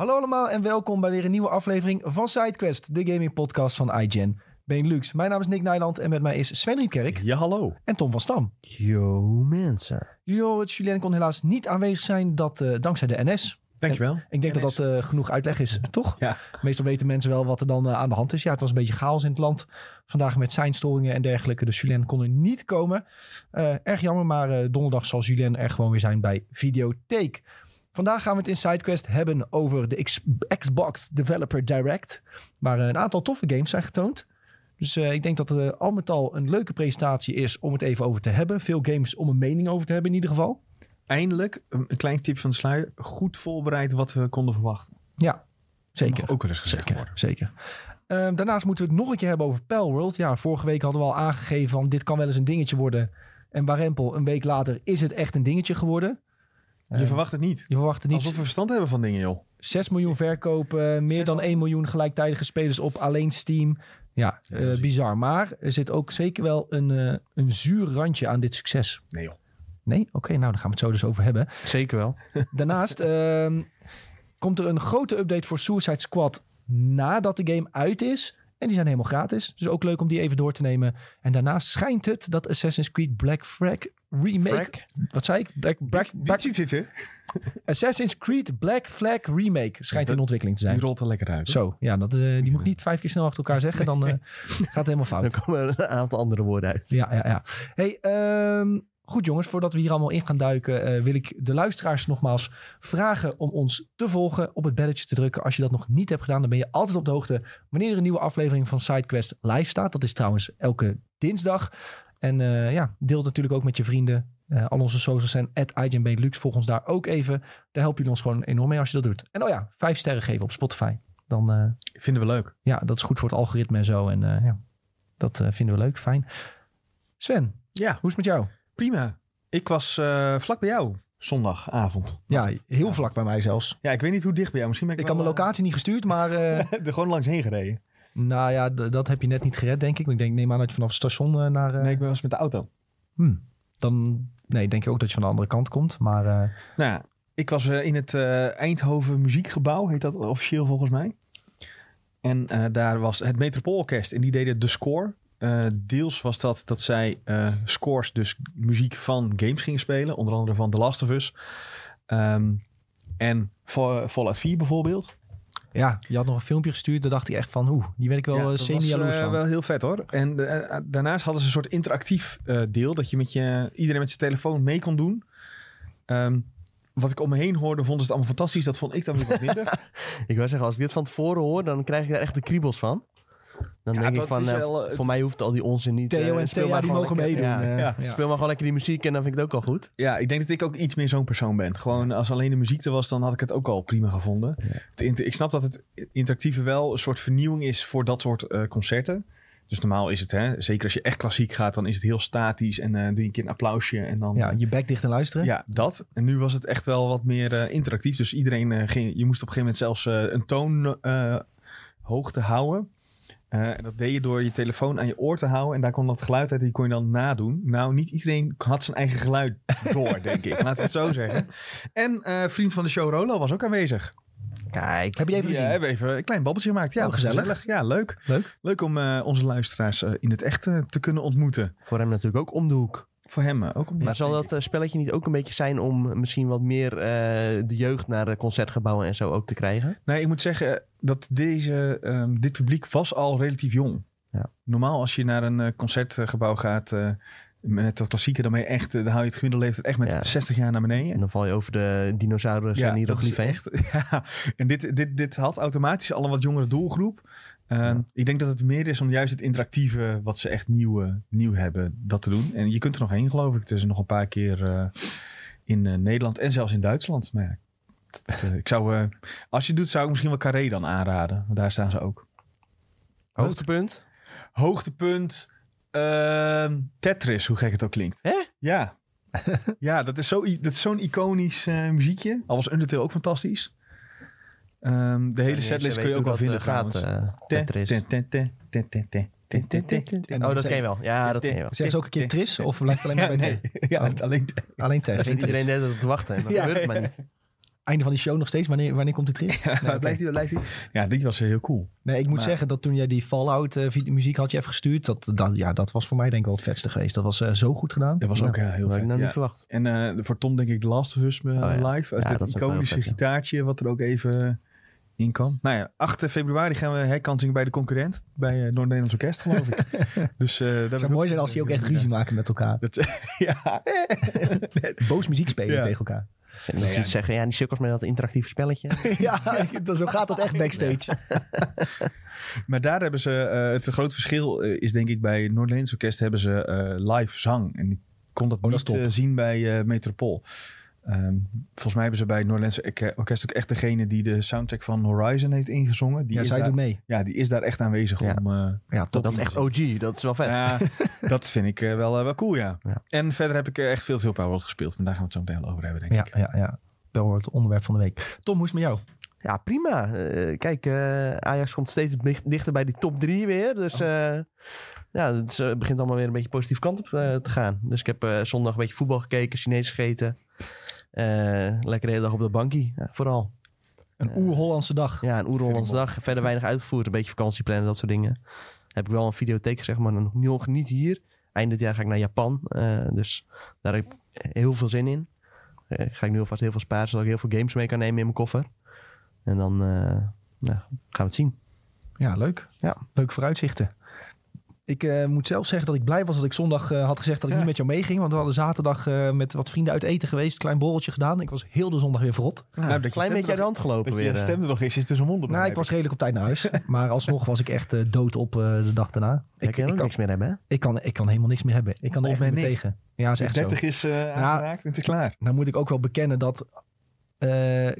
Hallo allemaal en welkom bij weer een nieuwe aflevering van SideQuest, de gaming podcast van iGen Benelux. Mijn naam is Nick Nijland en met mij is Sven Rietkerk Ja, hallo. en Tom van Stam. Yo mensen. Het Julien kon helaas niet aanwezig zijn, dat eh, dankzij de NS. Dankjewel. Ik denk dat dat eh, genoeg uitleg is, toch? Ja. Meestal weten mensen wel wat er dan eh, aan de hand is. Ja, het was een beetje chaos in het land. Vandaag met seinstoringen en dergelijke. Dus Julien kon er niet komen. Eh, erg jammer, maar eh, donderdag zal Julien er gewoon weer zijn bij Videotheek. Vandaag gaan we het in SideQuest hebben over de X- Xbox Developer Direct. Waar eh, een aantal toffe games zijn getoond. Dus eh, ik denk dat het al met al een leuke presentatie is om het even over te hebben. Veel games om een mening over te hebben in ieder geval. Eindelijk, een klein tip van de sluier. Goed voorbereid wat we konden verwachten. Ja, zeker. Ook wel eens gezegd Zeker, worden. zeker. Ehm, daarnaast moeten we het nog een keer hebben over Palworld. Ja, vorige week hadden we al aangegeven van dit kan wel eens een dingetje worden. En Barempel, een week later, is het echt een dingetje geworden. Je Eh, verwacht het niet. Je verwacht het niet. Alsof we verstand hebben van dingen, joh. 6 miljoen verkopen, meer dan 1 miljoen gelijktijdige spelers op alleen Steam. Ja, Ja, eh, bizar. Maar er zit ook zeker wel een, eh, een zuur randje aan dit succes. Nee, joh. Nee? Oké, nou, daar gaan we het zo dus over hebben. Zeker wel. Daarnaast ehm, komt er een grote update voor Suicide Squad nadat de game uit is. En die zijn helemaal gratis. Dus ook leuk om die even door te nemen. En daarnaast schijnt het dat Assassin's Creed Black Flag Remake... Wat zei ik? Black, Black, Black- Assassin's Creed Black Flag Remake schijnt in ontwikkeling te Die zijn. rolt er lekker uit. hoor. Zo, ja, dat, eh, die moet ik niet vijf keer snel achter elkaar zeggen. Dan eh, gaat het helemaal fout. Dan komen er een aantal andere woorden uit. Ja, ja, ja. Hey, ehm, goed jongens, voordat we hier allemaal in gaan duiken, eh, wil ik de luisteraars nogmaals vragen om ons te volgen, op het belletje te drukken. Als je dat nog niet hebt gedaan, dan ben je altijd op de hoogte wanneer er een nieuwe aflevering van SideQuest live staat. Dat is trouwens elke dinsdag. En eh, ja, deel het natuurlijk ook met je vrienden. Eh, al onze socials zijn at Lux. Volg ons daar ook even. Daar help je ons gewoon enorm mee als je dat doet. En oh ja, vijf sterren geven op Spotify. Dan Vinden we leuk. ja, dat is goed voor het algoritme en zo. En ja, dat vinden we leuk, fijn. Sven, Ja, hoe is het met jou? Prima. Ik was eh, vlak bij jou zondagavond. Ja, heel vlak bij mij zelfs. Ja, ik weet niet hoe dicht bij jou. Misschien ben ik, Ik had mijn wel, locatie niet gestuurd, maar eh, eh, er gewoon langs heen gereden. nou ja, dat heb je net niet gered, denk ik. Ik denk, neem aan dat je vanaf het station eh, naar... eh, Nee, ik ben was met de auto. hmm, dan nee, denk je ook dat je van de andere kant komt. Maar eh, Nou ja, ik was eh, in het eh, Eindhoven Muziekgebouw, heet dat officieel volgens mij. En eh, daar was het Metropoolorkest en die deden de score. Eh, deels was dat dat zij eh, scores, dus muziek van games gingen spelen. Onder andere van The Last of Us. Ehm, en Fall- Fallout 4 bijvoorbeeld. ja, je had nog een filmpje gestuurd. Daar dacht ik echt van, oeh, die ben ik wel Ja, eh, dat semi-jaloers was, van. wel heel vet hoor. En daarnaast hadden ze een soort interactief deel. Dat je met je, iedereen met zijn telefoon mee kon doen. Ehm, wat ik om me heen hoorde, vonden ze het allemaal fantastisch. Dat vond ik dan weer wat minder. Ik wil zeggen, als ik dit van tevoren hoor, dan krijg ik daar echt de kriebels van. Dan Ja, denk ik dat van, is eh, wel, eh, voor mij hoeft al die onzin niet. Theo eh, en speel Thea, maar die gewoon mogen lekker- meedoen. Ja, eh, Ja. Speel maar gewoon lekker die muziek en dan vind ik het ook al goed. Ja, ik denk dat ik ook iets meer zo'n persoon ben. Gewoon als alleen de muziek er was, dan had ik het ook al prima gevonden. Het inter- ik snap dat het interactieve wel een soort vernieuwing is voor dat soort eh, concerten. Dus normaal is het, hè, zeker als je echt klassiek gaat, dan is het heel statisch. En eh doe je een keer een applausje en dan... Ja, je bek dicht en luisteren. Ja, dat. En nu was het echt wel wat meer eh, interactief. Dus iedereen eh, ging... Je moest op een gegeven moment zelfs eh, een toon eh, hoogte houden. Eh, en dat deed je door je telefoon aan je oor te houden. En daar kwam dat geluid uit en die kon je dan nadoen. Nou, niet iedereen had zijn eigen geluid door, denk ik. Laten we het zo zeggen. En eh, vriend van de show Rolo was ook aanwezig. Kijk. Heb je even Die eh, gezien? hebben even een klein babbeltje gemaakt. Ja, Oh, gezellig. Ja, leuk. Leuk. Leuk om eh, onze luisteraars in het echt te kunnen ontmoeten. Voor hem natuurlijk ook om de hoek. Voor hem eh, ook Maar zal dat eh, spelletje niet ook een beetje zijn om misschien wat meer eh, de jeugd naar de concertgebouwen en zo ook te krijgen? Nee, ik moet zeggen dat deze, ehm, dit publiek was al relatief jong. Ja. Normaal als je naar een concertgebouw gaat met dat klassieke, dan, ben je echt, dan hou je het gemiddelde leeftijd echt met Ja. 60 jaar naar beneden. En dan val je over de dinosaurus en dat is hieroglyphen. Ja, en dit, dit, dit had automatisch al een wat jongere doelgroep. Ehm, Ik denk dat het meer is om juist het interactieve, wat ze echt nieuw, eh, nieuw hebben, dat te doen. En je kunt er nog heen, geloof ik. Het is nog een paar keer eh, in eh, Nederland en zelfs in Duitsland. Maar ja, het, ik zou, eh, als je het doet, zou ik misschien wel Carré dan aanraden. Want daar staan ze ook. Hoogtepunt? Hoogtepunt ehm, Tetris, hoe gek het ook klinkt. Hè? Ja. ja, dat is zo i- dat is zo'n iconisch eh, muziekje. Al was Undertale ook fantastisch. De hele setlist kun je ook wel vinden gaat, Oh, dat ken je wel. Ja, dat ken je wel. Zeg ze ook een keer Tris of blijft alleen maar bij Ja, alleen Alleen Tris. Iedereen deed dat het wachten. Dat gebeurt maar niet einde van die show nog steeds. Wanneer, wanneer komt de Tris Ja, nee, blijft die, blijft die? ja, die was heel cool. Nee, ik moet zeggen dat toen jij die Fallout uh, muziek had je even gestuurd. Dat, dat, ja, dat was voor mij denk ik wel het vetste geweest. Dat was zo goed gedaan. Dat was ook heel vet. Ik nou ja. niet verwacht. En voor Tom denk ik Last Husme oh, live. Ja, dat, iconische gitaartje wat er ook even in kan. Nou ja, 8 februari gaan we herkansing bij de concurrent. Bij eh, Noord-Nederlands Orkest geloof ik. dus, eh ik zou mooi zijn als die ook echt ruzie maken met elkaar. Dat, ja. Boos muziek spelen Ja. tegen elkaar. Ze Nee, ja. zeggen, ja, die sukkels met dat interactieve spelletje. ja, dat- zo gaat dat echt backstage. Maar daar hebben ze, eh, het grote verschil is denk ik bij Noord-Nederlands Orkest hebben ze eh, live zang. En ik kon dat Oh, dat niet zien bij eh, Metropool. Ehm, volgens mij hebben ze bij het Noord-Nederlands Orke- Orkest ook echt degene die de soundtrack van Horizon heeft ingezongen. Die Ja, is zij daar, doet mee. Ja, die is daar echt aanwezig Ja. om... eh, Ja, top. dat is echt OG, dat is wel vet. ja, dat vind ik eh, wel, eh, wel cool, ja. Ja. En verder heb ik echt veel, veel Powerworld gespeeld. Maar daar gaan we het zo meteen over hebben, denk Ja, ik. ja, ja. Dat wordt het onderwerp van de week. Tom, hoe is het met jou? Ja, prima. Eh, kijk, eh, Ajax komt steeds dicht- dichter bij die top drie weer. Dus eh, ja, het begint allemaal weer een beetje positieve kant op te gaan. Dus ik heb eh, zondag een beetje voetbal gekeken, Chinees gegeten. Eh, lekker de hele dag op de bankie, vooral. Een Eh, oer-Hollandse dag. Ja, een oer-Hollandse dag. Verder weinig uitgevoerd. Een beetje vakantie plannen, dat soort dingen. Heb ik wel een videotheek gezegd, maar nog niet hier. Eind dit jaar ga ik naar Japan. eh, dus daar heb ik heel veel zin in. Ga ik nu alvast heel veel sparen, zodat ik heel veel games mee kan nemen in mijn koffer. En dan nou, gaan we het zien. Ja, leuk. Ja. Leuk vooruitzichten. Ik eh, moet zelf zeggen dat ik blij was dat ik zondag eh, had gezegd dat ik niet met jou meeging. Want we hadden zaterdag eh, met wat vrienden uit eten geweest. Klein borreltje gedaan. Ik was heel de zondag weer verrot. Nou, dat je Klein beetje uit de hand gelopen weer. je stem er nog is, is tussen monden. Nou, ik was redelijk op tijd naar huis. maar alsnog was ik echt eh, dood op eh, de dag daarna. Ik, Ik, kan ik, ook kan, niks meer hebben, hè? ik, kan, ik kan helemaal niks meer hebben. Ik kan er echt meer tegen. Ja, is echt zo. 30 is eh aangeraakt en het is klaar. Nou moet ik ook wel bekennen dat... eh,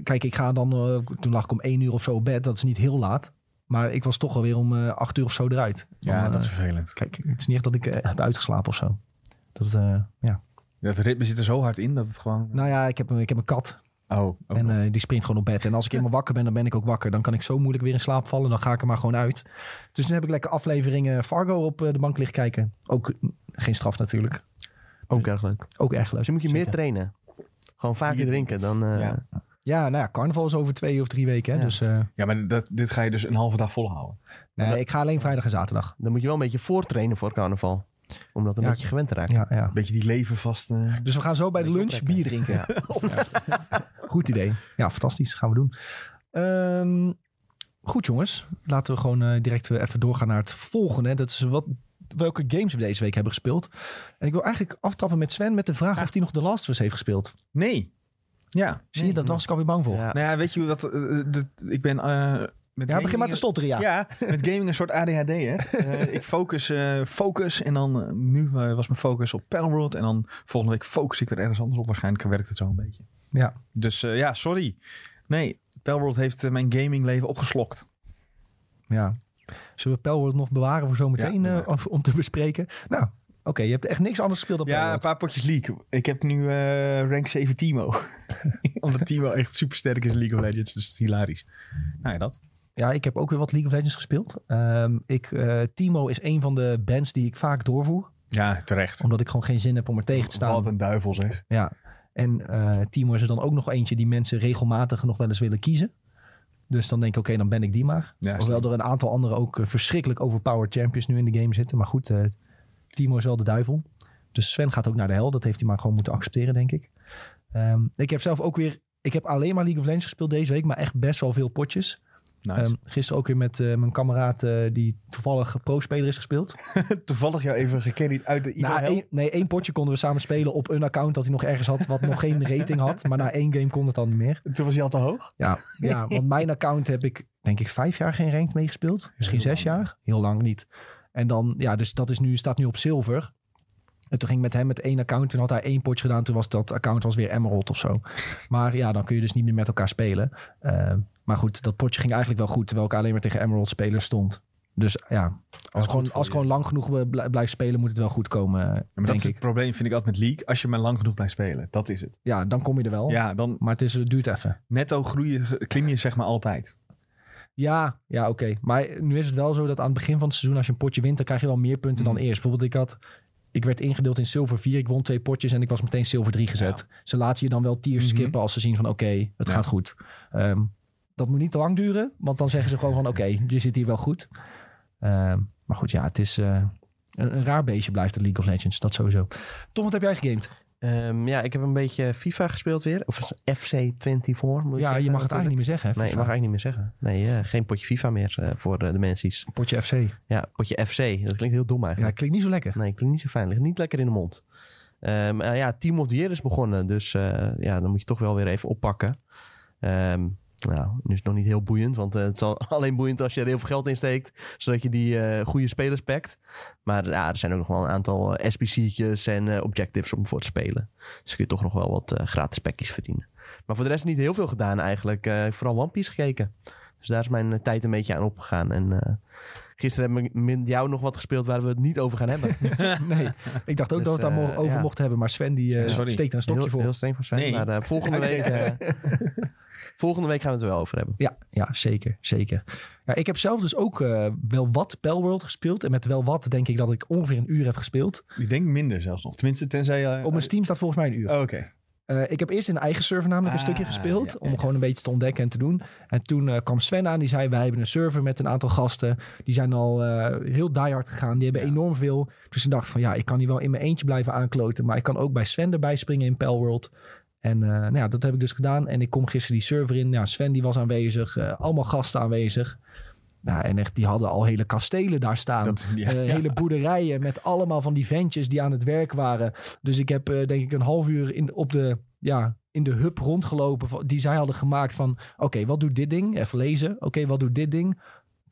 kijk, ik ga dan... eh, toen lag ik om één uur of zo op bed. Dat is niet heel laat. Maar ik was toch alweer om eh, acht uur of zo eruit. Ja, dat is eh, vervelend. Kijk, het is niet echt dat ik eh, heb uitgeslapen of zo. Dat, eh, ja. Dat ritme zit er zo hard in dat het gewoon... Nou ja, ik heb, een- ik heb een kat. oh, en eh, die springt gewoon op bed. En als ik eenmaal wakker ben, dan ben ik ook wakker. Dan kan ik zo moeilijk weer in slaap vallen. Dan ga ik er maar gewoon uit. Dus nu heb ik lekker afleveringen Fargo op de bank liggen kijken. Ook geen straf natuurlijk. Ook erg leuk. Ook erg leuk. Dus je moet je meer trainen. Gewoon vaker drinken. Dan, eh, Ja. Ja, nou ja, carnaval is over twee of drie weken. Hè? Ja. Dus eh, ja, maar dat, dit ga je dus een halve dag volhouden. nee, dat- ik ga alleen vrijdag en zaterdag. dan moet je wel een beetje voortrainen voor carnaval. Om dat een Ja, beetje gewend te raken. Ja, ja. Een beetje die leven vast... eh, Dus we gaan zo bij de lunch bier drinken. Ja. Goed idee. Ja, fantastisch. Gaan we doen. Ehm, goed jongens. Laten we gewoon eh, direct weer even doorgaan naar het volgende. Dat is wat, welke games we deze week hebben gespeeld. En ik wil eigenlijk aftappen met Sven met de vraag of hij nog The Last of Us heeft gespeeld. Nee. Ja. Zie je, dat was ik alweer bang voor. Ja, Ja. Nou ja, weet je hoe dat... eh, dat ik ben... eh met begin maar te stotteren, ja. Ja, met gaming een soort ADHD, hè. Eh, ik focus, eh, focus en dan... eh, nu eh, was mijn focus op Palworld en dan volgende week focus ik weer ergens anders op. Waarschijnlijk werkt het zo een beetje. Ja. Dus eh, ja, sorry. Nee, Palworld heeft eh, mijn gamingleven opgeslokt. ja. Zullen we Pelworld nog bewaren voor zometeen Ja, eh, of- om te bespreken? Nou, oké. je hebt echt niks anders gespeeld dan Ja, een paar potjes League. Ik heb nu eh, rank 7 Timo. Omdat Timo echt super sterk is in League of Legends. Dus het is hilarisch. Nou ja, dat. Ja, ik heb ook weer wat League of Legends gespeeld. Ehm, ik, eh, Timo is een van de bands die ik vaak doorvoer. Ja, terecht. Omdat ik gewoon geen zin heb om er tegen te staan. Wat een duivel zeg. Ja. En eh, Timo is er dan ook nog eentje die mensen regelmatig nog wel eens willen kiezen. Dus dan denk ik, oké, dan ben ik die maar. Ja, Hoewel er een aantal andere ook verschrikkelijk overpowered champions nu in de game zitten. Maar goed, eh, Timo is wel de duivel. Dus Sven gaat ook naar de hel. Dat heeft hij maar gewoon moeten accepteren, denk ik. Ehm, ik heb zelf ook weer... Ik heb alleen maar League of Legends gespeeld deze week. Maar echt best wel veel potjes. Nice. Ehm, gisteren ook weer met eh, mijn kameraad eh, die toevallig pro-speler is gespeeld. Toevallig jou even gecarried uit de Na Ivo één, nee, één potje konden we samen spelen op een account dat hij nog ergens had, wat nog geen rating had. Maar na één game kon het dan niet meer. Toen was hij al te hoog. Ja, ja want mijn account heb ik denk ik vijf jaar geen ranked meegespeeld. Misschien zes jaar. Heel lang niet. En dan, ja, dus dat is nu, staat nu op zilver. En toen ging ik met hem met één account. Toen had hij één potje gedaan. Toen was dat account was weer emerald of zo. Maar ja, dan kun je dus niet meer met elkaar spelen. Uh, maar goed, dat potje ging eigenlijk wel goed. Terwijl ik alleen maar tegen emerald spelers stond. Dus ja, als, ik gewoon, als ik gewoon lang genoeg bl- blijf spelen, moet het wel goed komen, Ja, maar dat is het ik. probleem, vind ik altijd met League. Als je maar lang genoeg blijft spelen. Dat is het. Ja, dan kom je er wel. Ja, dan Maar het, is, het duurt even. netto groeien, klim je zeg maar altijd. Ja, ja oké. Maar nu is het wel zo dat aan het begin van het seizoen, als je een potje wint, dan krijg je wel meer punten dan eerst. Bijvoorbeeld, ik had ik werd ingedeeld in zilver 4. Ik won twee potjes en ik was meteen zilver 3 gezet. Ze laten je dan wel tiers Mhm. skippen als ze zien van oké, het Ja. gaat goed. Ehm, dat moet niet te lang duren, want dan zeggen ze gewoon van oké, je zit hier wel goed. Ehm, maar goed, ja, het is eh, een, een raar beestje blijft de League of Legends, dat sowieso. Tom, wat heb jij gegamed? Ehm, ja, ik heb een beetje FIFA gespeeld weer. Of FC24 moet Ja, je mag het eigenlijk niet meer zeggen. Hè, Nee, FIFA. mag eigenlijk niet meer zeggen. Nee, eh, geen potje FIFA meer eh, voor eh, de mensies. Potje FC. Ja, potje FC. Dat klinkt heel dom Ja, eigenlijk. klinkt niet zo lekker. Nee, klinkt niet zo fijn. Ligt niet lekker in de mond. Ehm, eh, ja, Team of the Year is begonnen. Dus ja, dan moet je toch wel weer even oppakken. Ehm, nou, nu is het nog niet heel boeiend. Want eh, het is al- alleen boeiend als je er heel veel geld in steekt. Zodat je die eh, goede spelers pakt. Maar ja, er zijn ook nog wel een aantal eh, SBC'tjes en eh, objectives om voor te spelen. Dus kun je toch nog wel wat eh, gratis packjes verdienen. Maar voor de rest niet heel veel gedaan eigenlijk. Eh, vooral One Piece gekeken. Dus daar is mijn tijd een beetje aan opgegaan. En eh, gisteren heb ik met jou nog wat gespeeld waar we het niet over gaan hebben. nee, ik dacht ook Dus, dat we het daar over ja. mochten hebben. Maar Sven die steekt er een stokje heel, voor. heel streng van zijn. Nee. Maar eh, volgende, week, volgende week gaan we het er wel over hebben. Ja, ja zeker, zeker. Ja, ik heb zelf dus ook eh, wel wat Palworld gespeeld. En met wel wat denk ik dat ik ongeveer een uur heb gespeeld. Ik denk minder zelfs nog. Tenminste, tenzij... je Op mijn Steam staat volgens mij een uur. Oh, Oké. Eh, ik heb eerst in een eigen server namelijk een Ah, stukje gespeeld. ja, ja, om ja. gewoon een beetje te ontdekken en te doen. En toen eh, kwam Sven aan. Die zei, wij hebben een server met een aantal gasten. Die zijn al eh, heel diehard gegaan. Die hebben Ja. enorm veel. Dus ik dacht van, ja, ik kan hier wel in mijn eentje blijven aankloten. Maar ik kan ook bij Sven erbij springen in Palworld. En eh, nou ja, dat heb ik dus gedaan. En ik kom gisteren die server in. Ja, Sven die was aanwezig. eh, allemaal gasten aanwezig. Nou, en echt, die hadden al hele kastelen daar staan. Dat, ja, Eh, ja. Hele boerderijen met allemaal van die ventjes die aan het werk waren. Dus ik heb denk ik een half uur in, op de, ja, in de hub rondgelopen die zij hadden gemaakt van... Oké, wat doet dit ding? Even lezen. Oké, wat doet dit ding?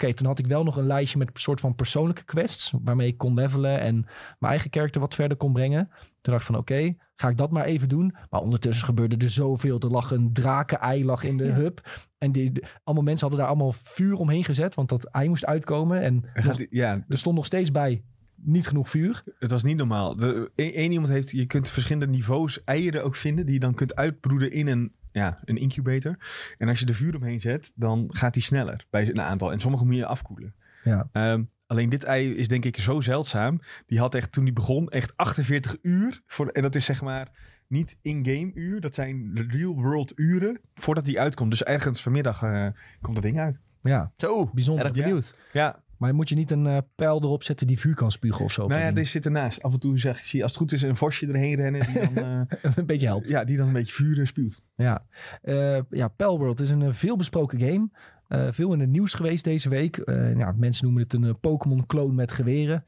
Oké, toen had ik wel nog een lijstje met een soort van persoonlijke quests... waarmee ik kon levelen en mijn eigen karakter wat verder kon brengen. Toen dacht ik van oké, ga ik dat maar even doen. Maar ondertussen gebeurde er zoveel. Er lag een draken-ei lag in de hub. En die, de- allemaal mensen hadden daar allemaal vuur omheen gezet... want dat ei moest uitkomen. En ja, er stond nog steeds bij niet genoeg vuur. het was niet normaal. Eén iemand heeft, je kunt verschillende niveaus eieren ook vinden die je dan kunt uitbroeden in een, ja, een incubator. En als je er vuur omheen zet, dan gaat die sneller bij een aantal. En sommige moet je afkoelen. Ja. Ehm, alleen dit ei is denk ik zo zeldzaam. Die had echt toen die begon echt 48 uur. Voor, en dat is zeg maar niet in-game uur. Dat zijn real world uren voordat die uitkomt. Dus ergens vanmiddag eh, komt dat ding uit. Ja, Zo, bijzonder. erg. Ja, Maar moet je niet een eh, pijl erop zetten die vuur kan spugen of zo? nou ja, deze zit ernaast. Af en toe zeg, zie als het goed is een vosje erheen rennen. Die dan, eh, een beetje helpt. ja, die dan een beetje vuur eh, spuwt. Ja, Eh ja Palworld is een veelbesproken game. Veel in het nieuws geweest deze week. Ja, mensen noemen het een Pokémon-kloon met geweren.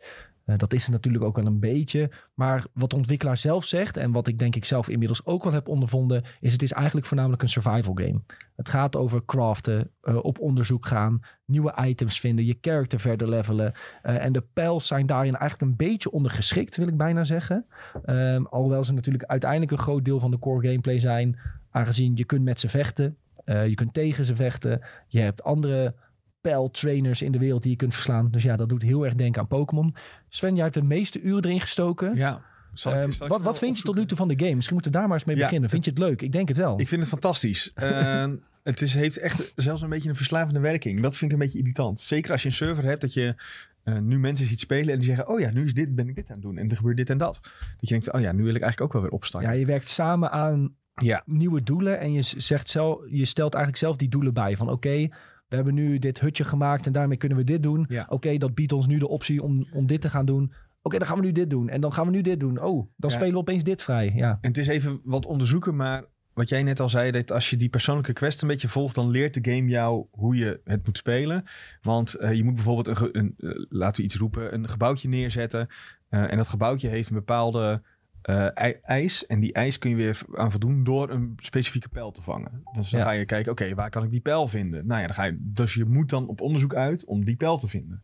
Eh, dat is het natuurlijk ook wel een beetje. Maar wat de ontwikkelaar zelf zegt... en wat ik denk ik zelf inmiddels ook wel heb ondervonden... is het is eigenlijk voornamelijk een survival game. Het gaat over craften, eh, op onderzoek gaan... nieuwe items vinden, je character verder levelen. Eh, en de pijls zijn daarin eigenlijk een beetje ondergeschikt, wil ik bijna zeggen. Ehm, alhoewel ze natuurlijk uiteindelijk een groot deel van de core gameplay zijn... aangezien je kunt met ze vechten... Je kunt tegen ze vechten. Je hebt andere pijltrainers in de wereld die je kunt verslaan. Dus ja, dat doet heel erg denken aan Pokémon. Sven, jij hebt de meeste uren erin gestoken. Ja. Ehm, wat, wat vind je tot nu toe van de game? Misschien moeten we daar maar eens mee Ja, beginnen. Vind je het leuk? Ik denk het wel. Ik vind het fantastisch. Ehm, het is, heeft echt zelfs een beetje een verslavende werking. Dat vind ik een beetje irritant. Zeker als je een server hebt dat je eh, nu mensen ziet spelen en die zeggen: Oh ja, nu is dit, ben ik dit aan het doen. En er gebeurt dit en dat. Dat je denkt: Oh ja, nu wil ik eigenlijk ook wel weer opstarten. ja, je werkt samen aan Ja. nieuwe doelen. En je, zegt zelf, je stelt eigenlijk zelf die doelen bij. Van oké, we hebben nu dit hutje gemaakt en daarmee kunnen we dit doen. Ja. Oké, dat biedt ons nu de optie om, om dit te gaan doen. Oké, dan gaan we nu dit doen. En dan gaan we nu dit doen. Oh, dan Ja. spelen we opeens dit vrij. Ja. En het is even wat onderzoeken, maar wat jij net al zei, dat als je die persoonlijke quest een beetje volgt, dan leert de game jou hoe je het moet spelen. Want eh, je moet bijvoorbeeld, een, een, eh, laten we iets roepen, een gebouwtje neerzetten. Eh, en dat gebouwtje heeft een bepaalde eh, ijs. En die ijs kun je weer aan voldoen door een specifieke pijl te vangen. Dus dan Ja. ga je kijken, oké, waar kan ik die pijl vinden? Nou ja, dan ga je, dus je moet dan op onderzoek uit om die pijl te vinden.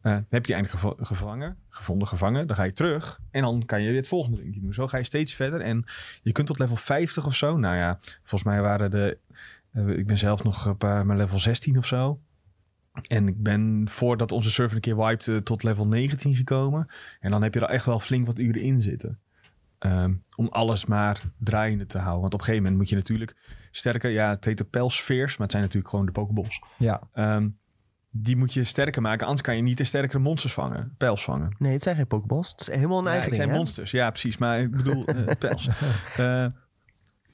Eh, heb je eindelijk geva- gevangen, gevonden, gevangen. Dan ga je terug en dan kan je weer het volgende dingetje doen. Zo ga je steeds verder en je kunt tot level 50 of zo. Nou ja, volgens mij waren de... eh, ik ben zelf nog op mijn level 16 of zo. En ik ben voordat onze server een keer wiped tot level 19 gekomen. En dan heb je er echt wel flink wat uren in zitten. Ehm, om alles maar draaiende te houden. Want op een gegeven moment moet je natuurlijk sterker... Ja, het heet de pelsfeers, maar het zijn natuurlijk gewoon de pokeballs. ja. Ehm, die moet je sterker maken. Anders kan je niet de sterkere monsters vangen. Pijls vangen. Nee, het zijn geen Pokéballs. Het is helemaal een Ja, eigen het ding, zijn hè? monsters. Ja, precies. Maar ik bedoel eh pijls. Eh,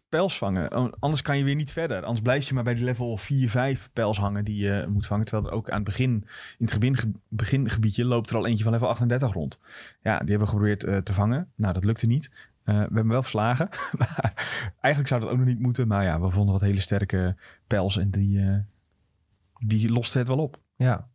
pijls vangen. Oh, Anders kan je weer niet verder. Anders blijf je maar bij die level 4, 5 pijls hangen die je moet vangen. Terwijl er ook aan het begin, in het begin, begingebiedje, loopt er al eentje van level 38 rond. Ja, die hebben we geprobeerd eh, te vangen. Nou, dat lukte niet. Eh, we hebben wel verslagen. maar eigenlijk zou dat ook nog niet moeten. Maar ja, we vonden wat hele sterke pijls en die, eh, die loste het wel op. Ja.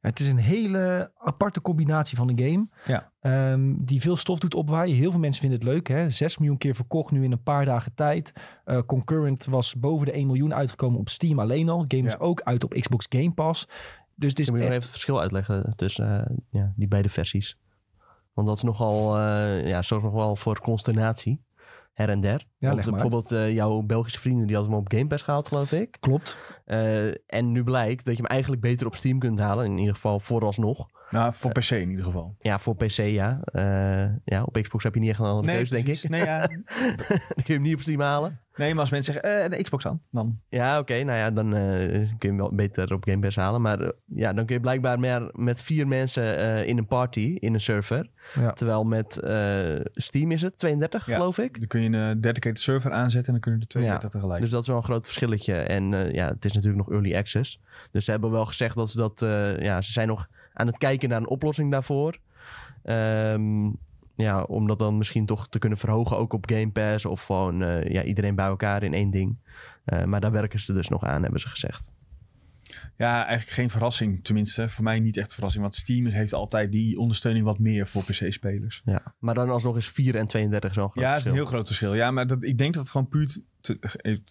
Het is een hele aparte combinatie van een game. Ja. Ehm, die veel stof doet opwaaien. Heel veel mensen vinden het leuk. Hè? 6 miljoen keer verkocht nu in een paar dagen tijd. Eh, Concurrent was boven de 1 miljoen uitgekomen op Steam alleen al. Game is Ja. ook uit op Xbox Game Pass. Dus het is Ik moet je nog echt- even het verschil uitleggen tussen eh, ja, die beide versies. Want dat is nogal, eh ja, zorgt nog wel voor consternatie. Her en der. Ja, Want bijvoorbeeld jouw Belgische vrienden die hadden hem op Game Pass gehaald, geloof ik. klopt. Eh, en nu blijkt dat je hem eigenlijk beter op Steam kunt halen. In ieder geval vooralsnog. Nou, voor PC in ieder geval. Ja, voor PC ja. Eh, ja, op Xbox heb je niet echt een andere keuze, denk ik. Nee, ja. dan kun je hem niet op Steam halen. nee, maar als mensen zeggen, eh, de Xbox dan. dan. Ja, oké. nou ja, dan eh, kun je hem wel beter op Game Pass halen. Maar ja, dan kun je blijkbaar meer met vier mensen in een party, in een server. Ja. Terwijl met Steam is het 32, Ja. geloof ik. Dan kun je een dedicated server aanzetten en dan kunnen er twee Ja, tegelijk. Dus dat is wel een groot verschilletje. En ja, het is natuurlijk nog early access. Dus ze hebben wel gezegd dat ze dat... ja, ze zijn nog aan het kijken naar een oplossing daarvoor. Ehm, ja, om dat dan misschien toch te kunnen verhogen ook op Game Pass. Of gewoon eh, ja, iedereen bij elkaar in één ding. Eh, maar daar werken ze dus nog aan, hebben ze gezegd. Ja, eigenlijk geen verrassing. Tenminste, voor mij niet echt verrassing. Want Steam heeft altijd die ondersteuning wat meer voor PC-spelers. Ja. Maar dan alsnog is 4 en 32 zo'n groot Ja, het is een heel groot verschil. Ja, maar dat, ik denk dat het gewoon puur... te-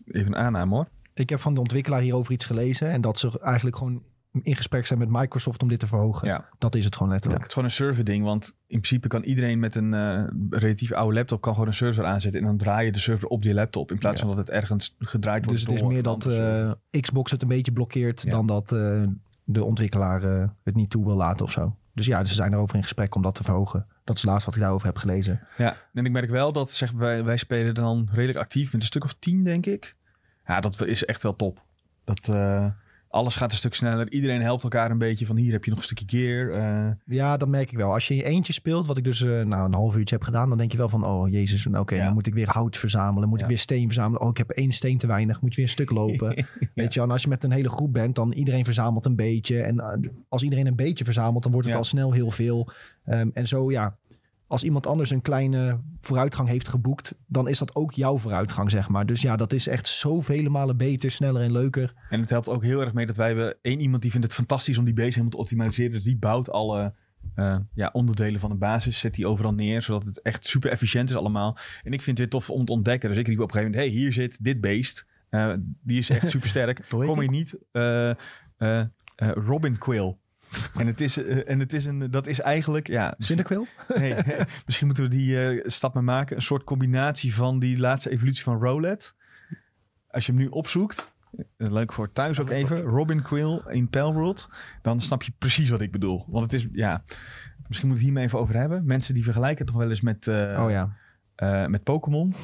even een aanname hoor. Ik heb van de ontwikkelaar hierover iets gelezen. En dat ze eigenlijk gewoon in gesprek zijn met Microsoft om dit te verhogen. Ja. Dat is het gewoon letterlijk. Het is gewoon een server ding. Want in principe kan iedereen met een eh, relatief oude laptop... kan gewoon een server aanzetten. En dan draai je de server op die laptop. In plaats Ja. van dat het ergens gedraaid wordt Dus het is meer dat eh, Xbox het een beetje blokkeert dan dat eh, de ontwikkelaar het niet toe wil laten of zo. Dus ja, dus ze zijn erover in gesprek om dat te verhogen. Dat is laatst wat ik daarover heb gelezen. Ja, en ik merk wel dat zeg, wij, wij spelen dan redelijk actief met een stuk of tien, denk ik. Ja, dat is echt wel top. Dat, alles gaat een stuk sneller. Iedereen helpt elkaar een beetje. Van hier heb je nog een stukje gear. eh, Ja, dat merk ik wel. Als je in eentje speelt, wat ik dus eh, nou, een half uurtje heb gedaan, dan denk je wel van, oh jezus, oké, Ja. dan moet ik weer hout verzamelen, moet Ja. ik weer steen verzamelen. Oh, ik heb één steen te weinig, moet je weer een stuk lopen. Weet je, en als je met een hele groep bent, dan iedereen verzamelt een beetje. En eh, als iedereen een beetje verzamelt, dan wordt het al snel heel veel. Ehm, en zo, ja, als iemand anders een kleine vooruitgang heeft geboekt, dan is dat ook jouw vooruitgang, zeg maar. Dus ja, dat is echt zoveel malen beter, sneller en leuker. En het helpt ook heel erg mee dat wij hebben één iemand die vindt het fantastisch om die base helemaal te optimaliseren. Dus die bouwt alle eh, ja, onderdelen van de basis, zet die overal neer, zodat het echt super efficiënt is allemaal. En ik vind het weer tof om te ontdekken. Dus ik riep op een gegeven moment, hey, hier zit dit beest. Eh, die is echt super sterk. Kom je niet? Eh, Robin Quill. En het is, eh, en het is een, dat is eigenlijk, ja? Nee, misschien moeten we die eh, stap maar maken. Een soort combinatie van die laatste evolutie van Rowlet. Als je hem nu opzoekt, eh, leuk voor thuis ook even, Robin Quill in Palworld, dan snap je precies wat ik bedoel. Want het is, ja, misschien moet ik het hier maar even over hebben. Mensen die vergelijken het nog wel eens met, oh ja. met Pokémon.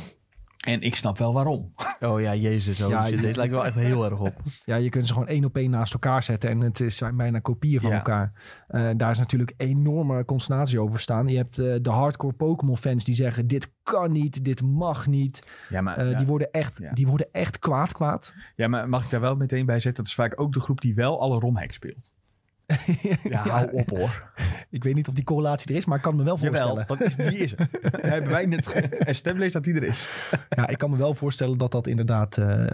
En ik snap wel waarom. Oh ja, jezus. Oh, Ja, shit, je- Deze lijkt wel echt heel erg op. Ja, je kunt ze gewoon één op één naast elkaar zetten en het is, zijn bijna kopieën van Ja. elkaar. Eh, daar is natuurlijk enorme consternatie over staan. Je hebt eh, de hardcore Pokémon fans die zeggen dit kan niet, dit mag niet. Ja, maar, Eh, ja, die, worden echt, Ja. die worden echt kwaad kwaad. ja, maar mag ik daar wel meteen bij zetten? Dat is vaak ook de groep die wel alle romhacks speelt. Ja, hou op hoor. Ik weet niet of die correlatie er is, maar ik kan me wel Jawel, voorstellen. dat is, die is er. Hebben wij net established dat die er is. Ja, ik kan me wel voorstellen dat dat inderdaad eh,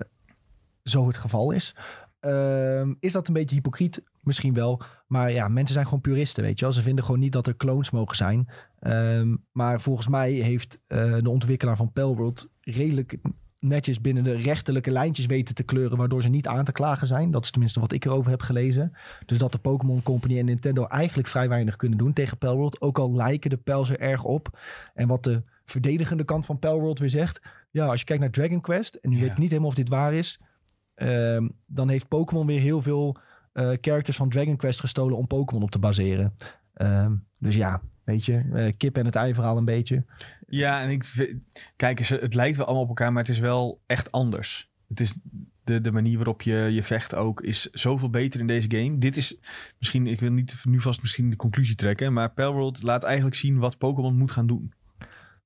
zo het geval is. Ehm, is dat een beetje hypocriet? Misschien wel. Maar ja, mensen zijn gewoon puristen, weet je wel. Ze vinden gewoon niet dat er clones mogen zijn. Ehm, maar volgens mij heeft eh, de ontwikkelaar van Palworld redelijk netjes binnen de rechterlijke lijntjes weten te kleuren, waardoor ze niet aan te klagen zijn. Dat is tenminste wat ik erover heb gelezen. Dus dat de Pokémon Company en Nintendo eigenlijk vrij weinig kunnen doen tegen Palworld. Ook al lijken de pijls er erg op. En wat de verdedigende kant van Palworld weer zegt. Ja, als je kijkt naar Dragon Quest, en je Ja. weet niet helemaal of dit waar is, ehm, dan heeft Pokémon weer heel veel eh, characters van Dragon Quest gestolen om Pokémon op te baseren. Ehm, dus ja, weet je, eh, kip en het ei verhaal een beetje. Ja, en ik kijk het lijkt wel allemaal op elkaar, maar het is wel echt anders. Het is, De, de manier waarop je, je vecht ook is zoveel beter in deze game. Dit is misschien, ik wil niet nu vast misschien de conclusie trekken, maar Palworld laat eigenlijk zien wat Pokémon moet gaan doen.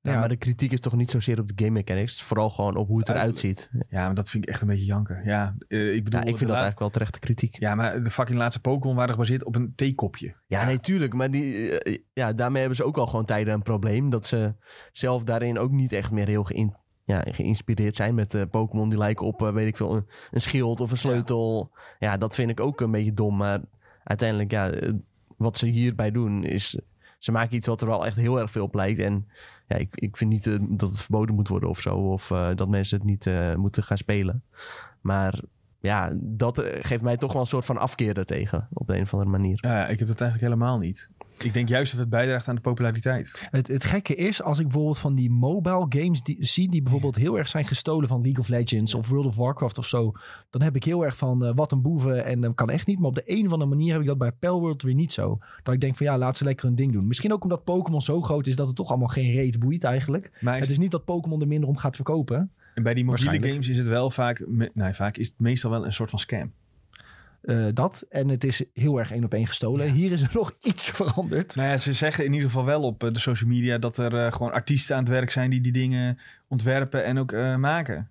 Ja, Ja. maar de kritiek is toch niet zozeer op de game mechanics. Het is vooral gewoon op hoe het eruit ziet. Ja, maar dat vind ik echt een beetje janken. Ja, eh, ik bedoel, Ja, ik vind dat laat- eigenlijk wel terechte kritiek. Ja, maar de fucking laatste Pokémon waren gebaseerd op een theekopje. Ja, nee, tuurlijk. Maar die, eh, ja, daarmee hebben ze ook al gewoon tijden een probleem. Dat ze zelf daarin ook niet echt meer heel geïn- ja, geïnspireerd zijn met eh, Pokémon die lijken op, weet ik veel, een, een schild of een sleutel. Ja. dat vind ik ook een beetje dom. Maar uiteindelijk, ja, wat ze hierbij doen is... Ze maken iets wat er wel echt heel erg veel op lijkt. En ja, ik, ik vind niet eh, dat het verboden moet worden of zo. Of eh, dat mensen het niet eh, moeten gaan spelen. Maar ja, dat geeft mij toch wel een soort van afkeer ertegen. Op de een of andere manier. Ja, ik heb dat eigenlijk helemaal niet. Ik denk juist dat het bijdraagt aan de populariteit. Het, het gekke is, als ik bijvoorbeeld van die mobile games die, zie... die bijvoorbeeld heel erg zijn gestolen van League of Legends... of World of Warcraft of zo... dan heb ik heel erg van eh, wat een boeven en dat kan echt niet. Maar op de een of andere manier heb ik dat bij Palworld weer niet zo. Dat ik denk van ja, laat ze lekker hun ding doen. Misschien ook omdat Pokémon zo groot is... dat het toch allemaal geen reet boeit eigenlijk. Maar Het is niet dat Pokémon er minder om gaat verkopen. en bij die mobiele waarschijnlijk. games is het wel vaak... Nee, vaak is het meestal wel een soort van scam. Eh, dat. En het is heel erg één op één gestolen. Hier is er nog iets veranderd. Nou ja, ze zeggen in ieder geval wel op eh, de social media... dat er eh, gewoon artiesten aan het werk zijn die die dingen ontwerpen en ook maken.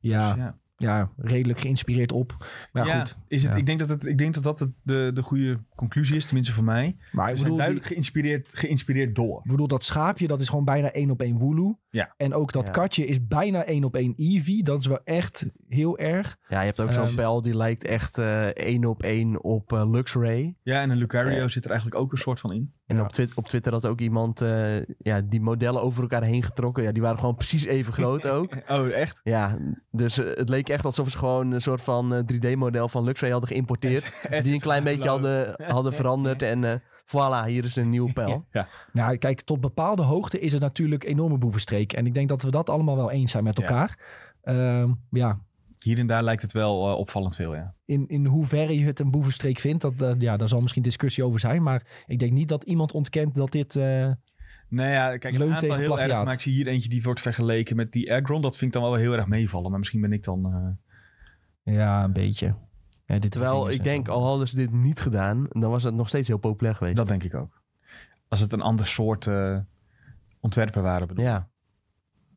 Ja, Dus, ja. ja, redelijk geïnspireerd op. Maar Ja, goed. Is het, ik, denk dat het, ik denk dat dat het de, de goede conclusie is, tenminste voor mij. Maar Ze ik zijn die- duidelijk geïnspireerd, geïnspireerd door. Ik bedoel, dat schaapje, dat is gewoon bijna één op één Wooloo. Ja. En ook dat Ja. katje is bijna één op één Eevee. Dat is wel echt heel erg. Ja, je hebt ook zo'n Ehm, pijl die lijkt echt eh, één op één op eh, Luxray. Ja, en een Lucario Ja. zit er eigenlijk ook een soort van in. En Ja. op, Twitter, op Twitter had ook iemand eh, ja, die modellen over elkaar heen getrokken. Ja, die waren gewoon precies even groot ook. Oh, echt? Ja, dus het leek echt alsof ze gewoon een soort van eh, 3D-model van Luxray hadden geïmporteerd. die een klein beetje hadden, hadden veranderd. En eh voilà, hier is een nieuwe pijl. Ja. Nou, kijk, tot bepaalde hoogte is het natuurlijk enorme boevenstreek. En ik denk dat we dat allemaal wel eens zijn met Ja. elkaar. Ehm, ja, Hier en daar lijkt het wel eh, opvallend veel, ja. in, in hoeverre je het een boevenstreek vindt, dat, eh, ja, daar zal misschien discussie over zijn. Maar ik denk niet dat iemand ontkent dat dit... eh, Nou ja, kijk, een aantal heel erg. Maar ik zie hier eentje die wordt vergeleken met die Aggron. Dat vind ik dan wel heel erg meevallen. Maar misschien ben ik dan... eh, ja, een beetje. Ja, dit Terwijl vingers ik en denk, al hadden ze dit niet gedaan, dan was het nog steeds heel populair geweest. dat denk ik ook. Als het een ander soort eh, ontwerpen waren, bedoel ik. Ja.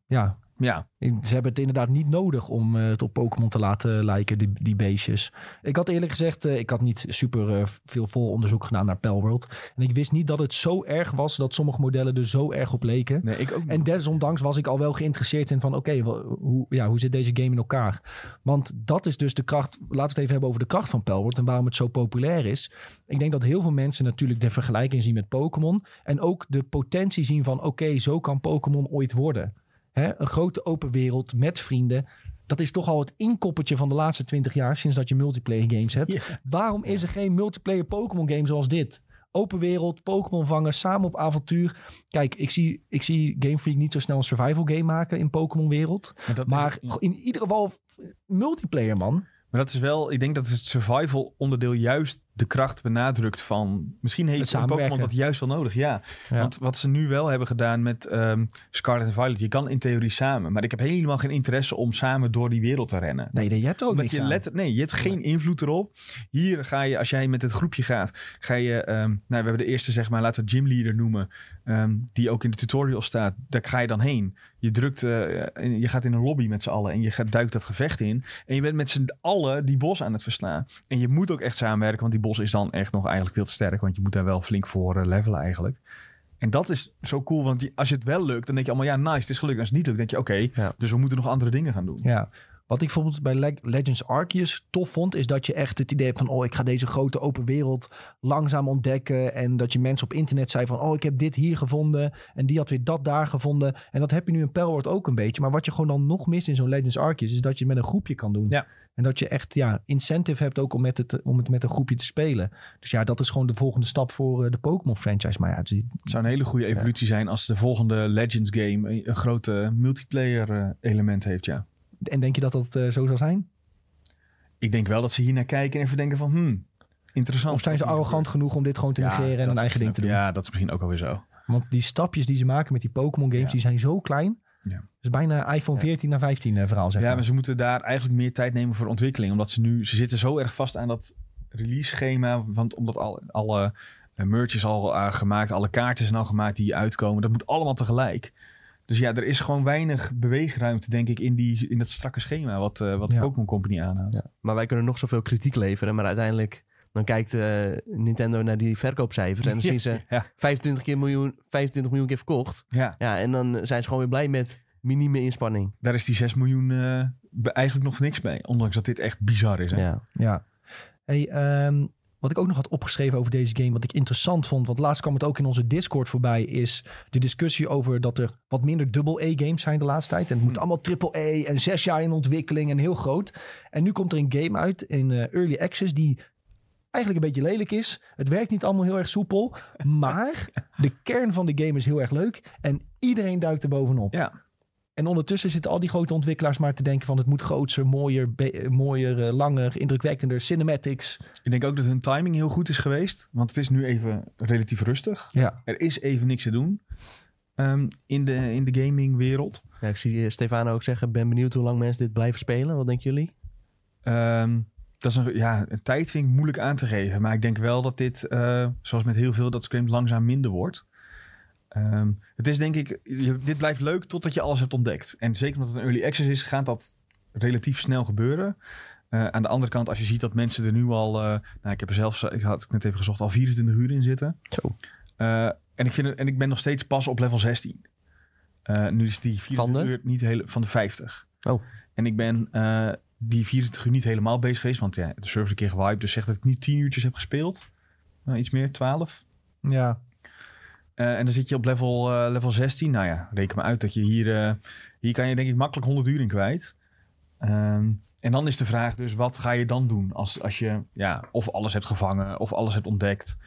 Ja, Ja, Ze hebben het inderdaad niet nodig om eh, het op Pokémon te laten lijken, die, die beestjes. Ik had eerlijk gezegd, eh, ik had niet super eh, veel vooronderzoek gedaan naar Palworld. En ik wist niet dat het zo erg was dat sommige modellen er zo erg op leken. nee, ik ook. En desondanks was ik al wel geïnteresseerd in van oké, hoe, ja, hoe zit deze game in elkaar? Want dat is dus de kracht, laten we het even hebben over de kracht van Palworld en waarom het zo populair is. Ik denk dat heel veel mensen natuurlijk de vergelijking zien met Pokémon en ook de potentie zien van oké, zo kan Pokémon ooit worden. Hè, een grote open wereld met vrienden. Dat is toch al het inkoppertje van de laatste twintig jaar sinds dat je multiplayer games hebt. Waarom is er geen multiplayer Pokémon game zoals dit? Open wereld, Pokémon vangen, samen op avontuur. Kijk, ik zie, ik zie Game Freak niet zo snel een survival game maken in Pokémon wereld. Maar dat, Maar is, in ieder geval multiplayer, man. maar dat is wel... Ik denk dat het survival onderdeel juist de kracht benadrukt van... Misschien heeft Het Pokémon dat juist wel nodig, ja. Ja. Want wat ze nu wel hebben gedaan met ehm, Scarlet en Violet... Je kan in theorie samen. Maar ik heb helemaal geen interesse om samen door die wereld te rennen. Nee, nee je hebt ook Omdat niks je letter, nee, je hebt geen invloed erop. Hier ga je, als jij met het groepje gaat, ga je, ehm, nou, we hebben de eerste, zeg maar, laten we gymleader noemen, ehm, die ook in de tutorial staat. Daar ga je dan heen. Je drukt, eh, je gaat in een lobby met z'n allen en je gaat, duikt dat gevecht in. En je bent met z'n allen die bos aan het verslaan. En je moet ook echt samenwerken, want die bos is dan echt nog eigenlijk veel te sterk, want je moet daar wel flink voor eh, levelen eigenlijk. En dat is zo cool, want als je het wel lukt, dan denk je allemaal, ja, nice, het is gelukt. Als het niet lukt, denk je, oké, Ja. dus we moeten nog andere dingen gaan doen. Ja. Wat ik bijvoorbeeld bij Leg- Legends Arceus tof vond, is dat je echt het idee hebt van, oh, ik ga deze grote open wereld langzaam ontdekken. En dat je mensen op internet zei van, oh, ik heb dit hier gevonden. En die had weer dat daar gevonden. En dat heb je nu in Palworld ook een beetje. Maar wat je gewoon dan nog mist in zo'n Legends Arceus, is dat je het met een groepje kan doen. Ja. En dat je echt, ja, incentive hebt ook om, met het, om het met een groepje te spelen. Dus ja, dat is gewoon de volgende stap voor eh, de Pokémon franchise. Maar ja, het is- Het zou een hele goede evolutie zijn als de volgende Legends game een, een grote multiplayer eh, element heeft, ja. En denk je dat dat eh, zo zal zijn? Ik denk wel dat ze hier naar kijken en even denken van, hmm, interessant. Of zijn ze arrogant genoeg om dit gewoon te Ja, negeren en een is eigen ding te doen? Ja, dat is misschien ook alweer zo. Want die stapjes die ze maken met die Pokémon games, Ja. die zijn zo klein. Ja. Dus bijna iPhone Ja. 14 naar 15 eh, verhaal, zeg Ja, maar. maar ze moeten daar eigenlijk meer tijd nemen voor ontwikkeling. Omdat ze nu, ze zitten zo erg vast aan dat release schema. Want omdat al, alle eh, merch is al gemaakt, alle kaarten zijn al gemaakt die uitkomen. Dat moet allemaal tegelijk. Dus ja, er is gewoon weinig beweegruimte, denk ik, in, die, in dat strakke schema wat, eh, wat Ja. Pokémon Company aanhoudt. Ja. Maar wij kunnen nog zoveel kritiek leveren. Maar uiteindelijk dan kijkt eh, Nintendo naar die verkoopcijfers. En dan zien ze Ja, 25, keer miljoen, 25 miljoen keer verkocht. ja, Ja, en dan zijn ze gewoon weer blij met minieme inspanning. daar is die 6 miljoen eh, eigenlijk nog niks mee. Ondanks dat dit echt bizar is. Hè? Ja. Ja. Hey, ehm, wat ik ook nog had opgeschreven over deze game, wat ik interessant vond, want laatst kwam het ook in onze Discord voorbij, is de discussie over dat er wat minder double-A-games zijn de laatste tijd. En het moet Hmm. allemaal triple-A en zes jaar in ontwikkeling en heel groot. En nu komt er een game uit in eh, Early Access die eigenlijk een beetje lelijk is. Het werkt niet allemaal heel erg soepel, maar de kern van de game is heel erg leuk en iedereen duikt er bovenop. Ja. En ondertussen zitten al die grote ontwikkelaars maar te denken van het moet groter, mooier, mooier, eh, langer, indrukwekkender, cinematics. Ik denk ook dat hun timing heel goed is geweest. Want het is nu even relatief rustig. Ja. Er is even niks te doen ehm, in, de, in de gamingwereld. ja, ik zie eh, Stefano ook zeggen, ben benieuwd hoe lang mensen dit blijven spelen. Wat denken jullie? Ehm, dat is een, ja, een tijd vind ik moeilijk aan te geven. Maar ik denk wel dat dit, eh, zoals met heel veel, dat Scream langzaam minder wordt. Ehm, het is denk ik, je- dit blijft leuk totdat je alles hebt ontdekt. En zeker omdat het een early access is, gaat dat relatief snel gebeuren. Eh, aan de andere kant, als je ziet dat mensen er nu al, eh, nou, ik heb er zelfs, ik had het net even gezocht, al 24 uur in zitten. Zo. Eh, en, ik vind het, en ik ben nog steeds pas op level 16. Eh, nu is die 24 Van de? uur niet hele, van de 50. Oh. En ik ben eh, die 24 uur niet helemaal bezig geweest. Want ja, de server is een keer gewiped. Dus zegt dat ik nu 10 uurtjes heb gespeeld. Nou, iets meer, 12. Ja, en dan zit je op level, eh, level 16. Nou ja, reken maar uit dat je hier... eh, hier kan je denk ik makkelijk 100 uur in kwijt. Ehm, en dan is de vraag dus, wat ga je dan doen? Als, als je ja, of alles hebt gevangen of alles hebt ontdekt.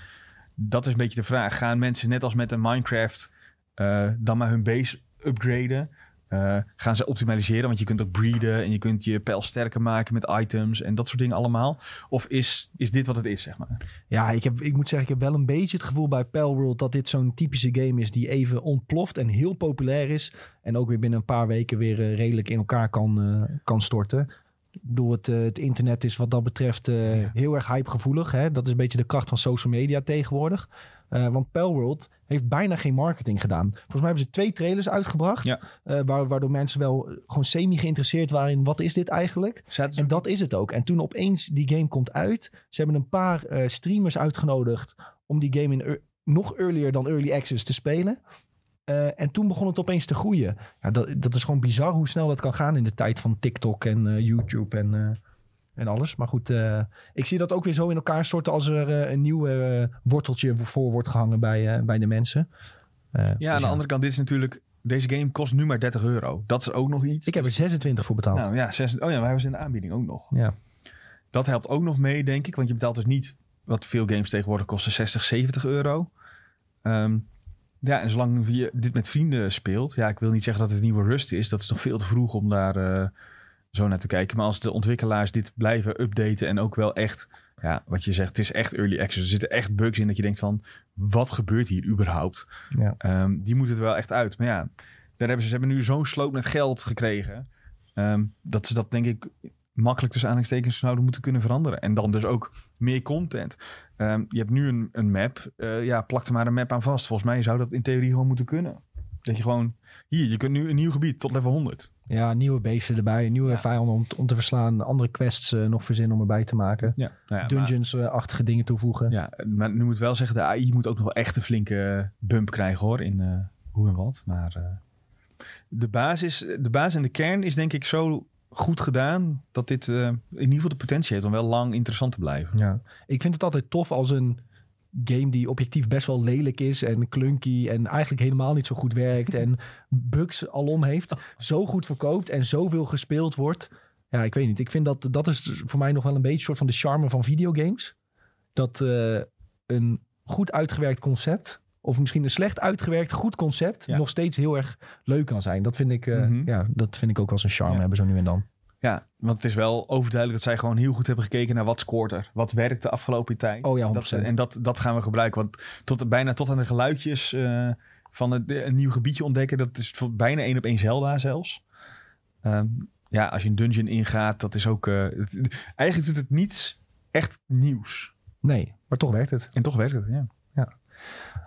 Dat is een beetje de vraag. Gaan mensen net als met een Minecraft eh, dan maar hun base upgraden? Eh, gaan ze optimaliseren? Want je kunt ook breeden en je kunt je pijl sterker maken met items en dat soort dingen allemaal. Of is, is dit wat het is, zeg maar? ja ik, heb, ik moet zeggen, ik heb wel een beetje het gevoel bij Palworld dat dit zo'n typische game is die even ontploft en heel populair is. En ook weer binnen een paar weken weer eh, redelijk in elkaar kan, eh, kan storten. Ik bedoel, het, het internet is wat dat betreft Ja. heel erg hypegevoelig. Hè? Dat is een beetje de kracht van social media tegenwoordig. Eh, want Palworld heeft bijna geen marketing gedaan. Volgens mij hebben ze twee trailers uitgebracht. Ja. eh, waar- waardoor mensen wel gewoon semi geïnteresseerd waren in wat is dit eigenlijk. En dat is het ook. En toen opeens die game komt uit. Ze hebben een paar eh, streamers uitgenodigd om die game in nog earlier dan Early Access te spelen. En toen begon het opeens te groeien. Ja, dat, dat is gewoon bizar hoe snel dat kan gaan in de tijd van TikTok en YouTube en, en alles. Maar goed, eh, ik zie dat ook weer zo in elkaar storten als er eh, een nieuw eh, worteltje voor wordt gehangen bij, bij de mensen. Ja, dus aan de andere kant, dit is natuurlijk... Deze game kost nu maar 30 euro. Dat is ook nog iets. Ik heb er 26 voor betaald. Nou ja, zes, oh ja, wij was in de aanbieding ook nog. Ja. Dat helpt ook nog mee, denk ik. Want je betaalt dus niet wat veel games tegenwoordig kosten, 60, 70 euro. Ehm, ja, en zolang je dit met vrienden speelt... Ja, ik wil niet zeggen dat het nieuwe Rust is. Dat is nog veel te vroeg om daar zo naar te kijken. Maar als de ontwikkelaars dit blijven updaten... en ook wel echt, ja, wat je zegt, het is echt early access. Er zitten echt bugs in dat je denkt van... wat gebeurt hier überhaupt? Ja. Ehm, die moeten er wel echt uit. Maar ja, daar hebben ze, ze hebben nu zo'n sloot met geld gekregen... ehm, dat ze dat denk ik makkelijk tussen aanhalingstekens zouden moeten kunnen veranderen. En dan dus ook meer content. Ehm, je hebt nu een, een map. eh, ja, plak er maar een map aan vast. Volgens mij zou dat in theorie gewoon moeten kunnen. Dat je gewoon... Hier, je kunt nu een nieuw gebied tot level 100. Ja, nieuwe beesten erbij, nieuwe Ja. vijanden om, om te verslaan, andere quests eh, nog verzinnen om erbij te maken. Ja, nou ja, Dungeons-achtige dingen toevoegen. Maar, ja, maar nu moet wel zeggen, de AI moet ook nog wel echt een flinke bump krijgen hoor. In eh, hoe en wat. Maar eh, de, basis, de basis en de kern is denk ik zo goed gedaan... dat dit eh, in ieder geval de potentie heeft om wel lang interessant te blijven. Ja. Ik vind het altijd tof als een game die objectief best wel lelijk is en clunky en eigenlijk helemaal niet zo goed werkt en bugs alom heeft, zo goed verkoopt en zoveel gespeeld wordt. Ja, ik weet niet. Ik vind dat dat is voor mij nog wel een beetje een soort van de charme van videogames. Dat eh, een goed uitgewerkt concept of misschien een slecht uitgewerkt goed concept Ja. nog steeds heel erg leuk kan zijn. Dat vind ik, eh, Mhm. ja, dat vind ik ook wel zijn charme Ja. hebben zo nu en dan. Ja, want het is wel overduidelijk dat zij gewoon heel goed hebben gekeken naar wat scoort er. Wat werkt de afgelopen tijd. Oh ja, 100%. Dat, en dat, dat gaan we gebruiken. Want tot, bijna tot aan de geluidjes eh, van het, een nieuw gebiedje ontdekken. Dat is bijna één op één Zelda zelfs. Ehm, ja, als je een dungeon ingaat, dat is ook... eh, het- eigenlijk doet het niets echt nieuws. Nee, maar toch werkt het. En toch werkt het, ja.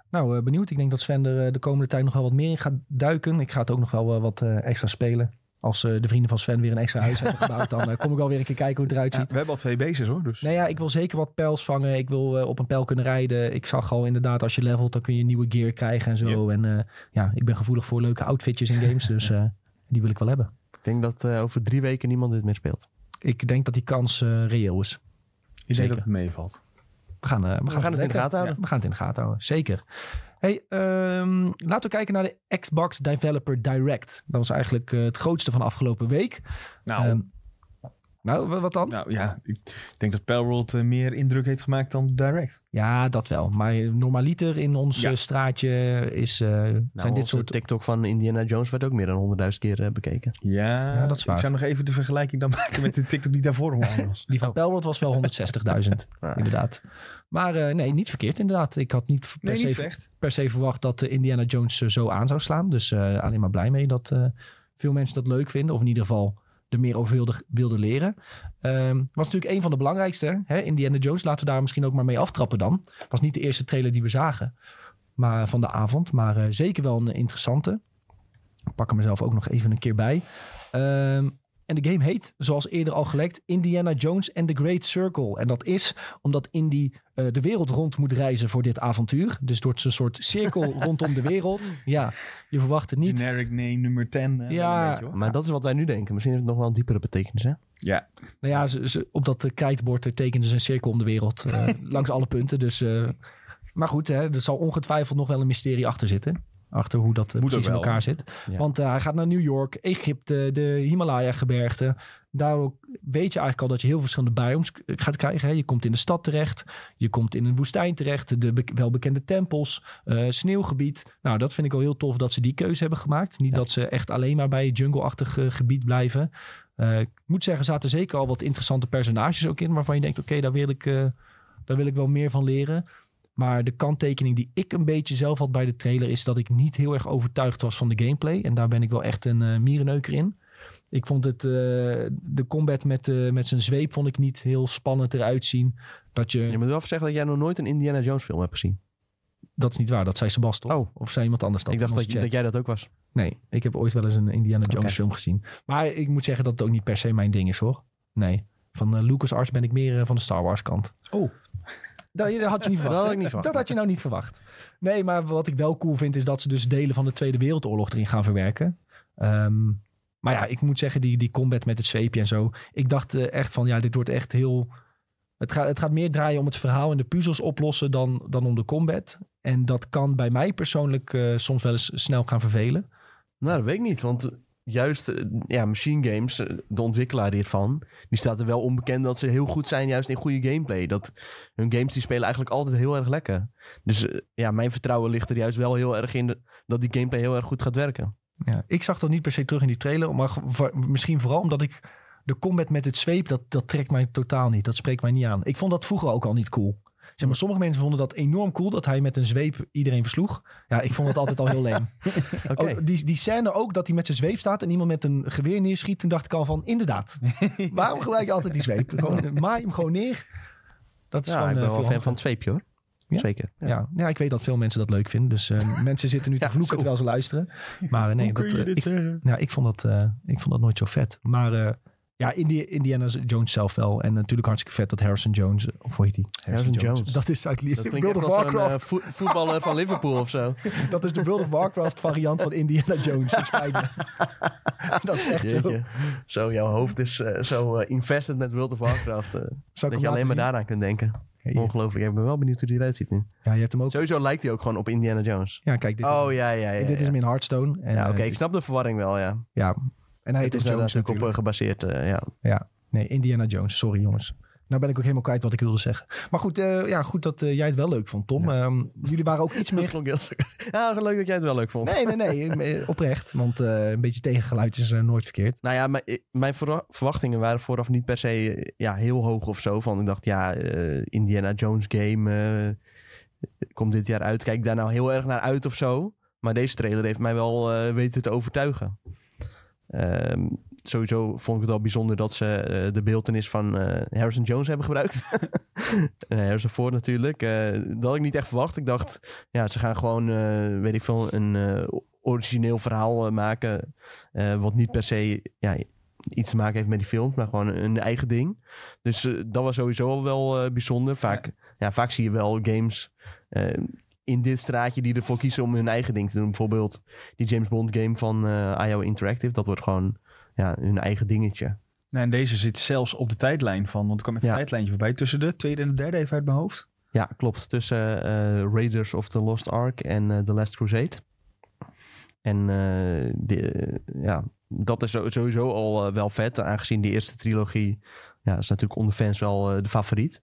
Nou, eh, benieuwd. Ik denk dat Sven er de komende tijd nog wel wat meer in gaat duiken. Ik ga het ook nog wel wat extra spelen. Als eh, de vrienden van Sven weer een extra huis hebben gebouwd, dan eh, kom ik wel weer een keer kijken hoe het eruit Ja, ziet. we hebben al twee bases hoor. Dus. Nee, ja, ik wil zeker wat pijls vangen. Ik wil eh, op een pijl kunnen rijden. Ik zag al inderdaad, als je levelt, dan kun je nieuwe gear krijgen en zo. En eh, ja, ik ben gevoelig voor leuke outfitjes in games. dus eh, die wil ik wel hebben. Ik denk dat eh, over drie weken niemand dit meer speelt. Ik denk dat die kans eh, reëel is. Ik denk zeker. dat het meevalt. We gaan, eh, we gaan, gaan het in de gaten houden. Ja, we gaan het in de gaten houden, zeker. Hey, ehm, laten we kijken naar de Xbox Developer Direct. Dat was eigenlijk eh, het grootste van afgelopen week. Nou, Ehm, nou, wa- wat dan? nou ja, ik denk dat Palworld eh, meer indruk heeft gemaakt dan Direct. Ja, dat wel. Maar normaliter in ons Ja. eh, straatje is, eh, zijn Nou, dit onze soort... TikTok van Indiana Jones werd ook meer dan 100.000 keer bekeken. Ja, Ja, dat is waar. Ik zou nog even de vergelijking dan maken met de TikTok die daarvoor was. Die van Oh. Pelworld was wel 160.000, Ja. inderdaad. Maar eh, nee, niet verkeerd inderdaad. Ik had niet per, Nee, se, niet per se verwacht dat Indiana Jones zo aan zou slaan. Dus eh, alleen maar blij mee dat eh, veel mensen dat leuk vinden. Of in ieder geval er meer over wilden leren. Ehm, was natuurlijk een van de belangrijkste. Hè? Indiana Jones, laten we daar misschien ook maar mee aftrappen dan. Was niet de eerste trailer die we zagen maar, van de avond. Maar eh, zeker wel een interessante. Ik pak er mezelf ook nog even een keer bij. Ehm, en de game heet, zoals eerder al gelekt, Indiana Jones and the Great Circle. En dat is omdat Indy eh, de wereld rond moet reizen voor dit avontuur. Dus door een soort cirkel rondom de wereld. Ja, je verwacht het niet. Generic name nummer 10. eh, Ja. beetje. Maar dat is wat wij nu denken. Misschien heeft het nog wel een diepere betekenis, hè? Ja, Nou ja, ze, ze- op dat eh, krijtbord tekenen ze een cirkel om de wereld. eh, langs alle punten. Dus, eh, maar goed, hè, er zal ongetwijfeld nog wel een mysterie achter zitten. Achter hoe dat eh, Moet precies in elkaar zit. Ja. Want eh, hij gaat naar New York, Egypte, de Himalaya-gebergten. Daar weet je eigenlijk al dat je heel verschillende biomes k- gaat krijgen. Hè. Je komt in de stad terecht. Je komt in een woestijn terecht. De be- welbekende tempels. eh, sneeuwgebied. Nou, dat vind ik al heel tof dat ze die keuze hebben gemaakt. Niet Ja. dat ze echt alleen maar bij jungle-achtig eh, gebied blijven. Eh, ik moet zeggen, er zaten zeker al wat interessante personages ook in. Waarvan je denkt, oké, daar, wil ik, eh, daar wil ik wel meer van leren. Maar de kanttekening die ik een beetje zelf had bij de trailer... is dat ik niet heel erg overtuigd was van de gameplay. En daar ben ik wel echt een eh mierenneuker in. Ik vond het, eh, de combat met, eh, met zijn zweep vond ik niet heel spannend eruit zien. Dat je, Je moet wel even zeggen dat jij nog nooit een Indiana Jones film hebt gezien. dat is niet waar, dat zei Sebas toch? Oh. Of zei iemand anders dat? ik dacht dat, je- jij dat ook was. Nee, ik heb ooit wel eens een Indiana Jones film gezien. Maar ik moet zeggen dat het ook niet per se mijn ding is hoor. Nee, van eh LucasArts ben ik meer van de Star Wars kant. Oh. Dat, dat had je niet verwacht. Dat had hè? ik niet verwacht. Dat had je nou niet verwacht. Nee, maar wat ik wel cool vind is dat ze dus delen van de Tweede Wereldoorlog erin gaan verwerken. Ehm, maar ja, ik moet zeggen, die, die combat met het zweepje en zo. Ik dacht eh, echt van, ja, dit wordt echt heel... Het gaat, het gaat meer draaien om het verhaal en de puzzels oplossen dan, dan om de combat. En dat kan bij mij persoonlijk eh, soms wel eens snel gaan vervelen. Nou, dat weet ik niet. Want juist eh, ja, Machine Games, eh, de ontwikkelaar hiervan... die staat er wel onbekend dat ze heel goed zijn juist in goede gameplay. Dat hun games die spelen eigenlijk altijd heel erg lekker. Dus eh, ja, mijn vertrouwen ligt er juist wel heel erg in... dat die gameplay heel erg goed gaat werken. Ja, ik zag dat niet per se terug in die trailer. Maar misschien vooral omdat ik de combat met het zweep, dat, dat trekt mij totaal niet. Dat spreekt mij niet aan. Ik vond dat vroeger ook al niet cool. Zeg maar, sommige mensen vonden dat enorm cool dat hij met een zweep iedereen versloeg. Ja, ik vond het altijd al heel leem. Oké. Oh, die, die scène ook dat hij met zijn zweep staat en iemand met een geweer neerschiet. Toen dacht ik al van, inderdaad. Waarom gelijk altijd die zweep? Gewoon, eh, maai hem gewoon neer. Dat is ja, gewoon ik ben eh, wel fan van het zweepje hoor. Ja? Zeker. Ja. Ja. Ja. ik weet dat veel mensen dat leuk vinden. Dus eh, mensen zitten nu te Ja, vloeken zo. terwijl ze luisteren. Maar nee, Hoe kun dat, je dit ik, zeggen? ja, ik vond dat, eh, ik vond dat nooit zo vet. Maar eh, ja, Indi Indiana Jones zelf wel. En natuurlijk hartstikke vet dat Harrison Jones, eh, of hoe heet hij? Harrison Jones. Dat is uit World of zo'n Warcraft. eh, voet- voetballer van Liverpool of zo. Dat is de World of Warcraft variant van Indiana Jones. Dat is echt zo. Jeetje. Zo, jouw hoofd is eh, zo eh, invested met World of Warcraft. eh, dat je alleen maar daaraan kunt denken. Ja, Ongelooflijk. Ik ben wel benieuwd hoe die eruit ziet nu. Ja, je hebt hem ook. Sowieso lijkt hij ook gewoon op Indiana Jones. Ja, kijk, dit is, oh ja, ja, ja. dit is hem in Hearthstone. En, Ja, oké, eh, ik snap de verwarring wel, ja. ja. En hij Het is daar Jones natuurlijk op natuurlijk. eh, gebaseerd, eh, ja. Nee, Indiana Jones. Sorry jongens. Nou ben ik ook helemaal kwijt wat ik wilde zeggen. Maar goed, eh, ja, goed dat jij het wel leuk vond, Tom. Ehm, jullie waren ook iets meer... Ja, leuk dat jij het wel leuk vond. Nee, nee, nee. Oprecht. Want een beetje tegengeluid is nooit verkeerd. Nou ja, mijn, mijn verwa- verwachtingen waren vooraf niet per se ja, heel hoog of zo. Van ik dacht, ja, Indiana Jones game komt dit jaar uit. Kijk daar nou heel erg naar uit of zo? Maar deze trailer heeft mij wel weten te overtuigen. Ehm, sowieso vond ik het al bijzonder dat ze eh, de beeldenis van eh, Harrison Jones hebben gebruikt. en Harrison Ford natuurlijk. Eh, dat had ik niet echt verwacht. Ik dacht, ja, ze gaan gewoon, eh, weet ik veel, een eh, origineel verhaal eh, maken. eh, wat niet per se ja, iets te maken heeft met die films, maar gewoon een eigen ding. Dus eh, dat was sowieso al wel eh, bijzonder. Vaak, ja. vaak zie je wel games eh, in dit straatje die ervoor kiezen om hun eigen ding te doen. Bijvoorbeeld die James Bond game van eh IO Interactive. Dat wordt gewoon ja, hun eigen dingetje. Nou, en deze zit zelfs op de tijdlijn van, want er kwam even Ja. een tijdlijntje voorbij. Tussen de tweede en de derde, even uit mijn hoofd. Ja, klopt. Tussen eh, Raiders of the Lost Ark en eh, The Last Crusade. En de, ja, dat is sowieso al wel vet. Aangezien die eerste trilogie ja, is natuurlijk onder fans wel de favoriet.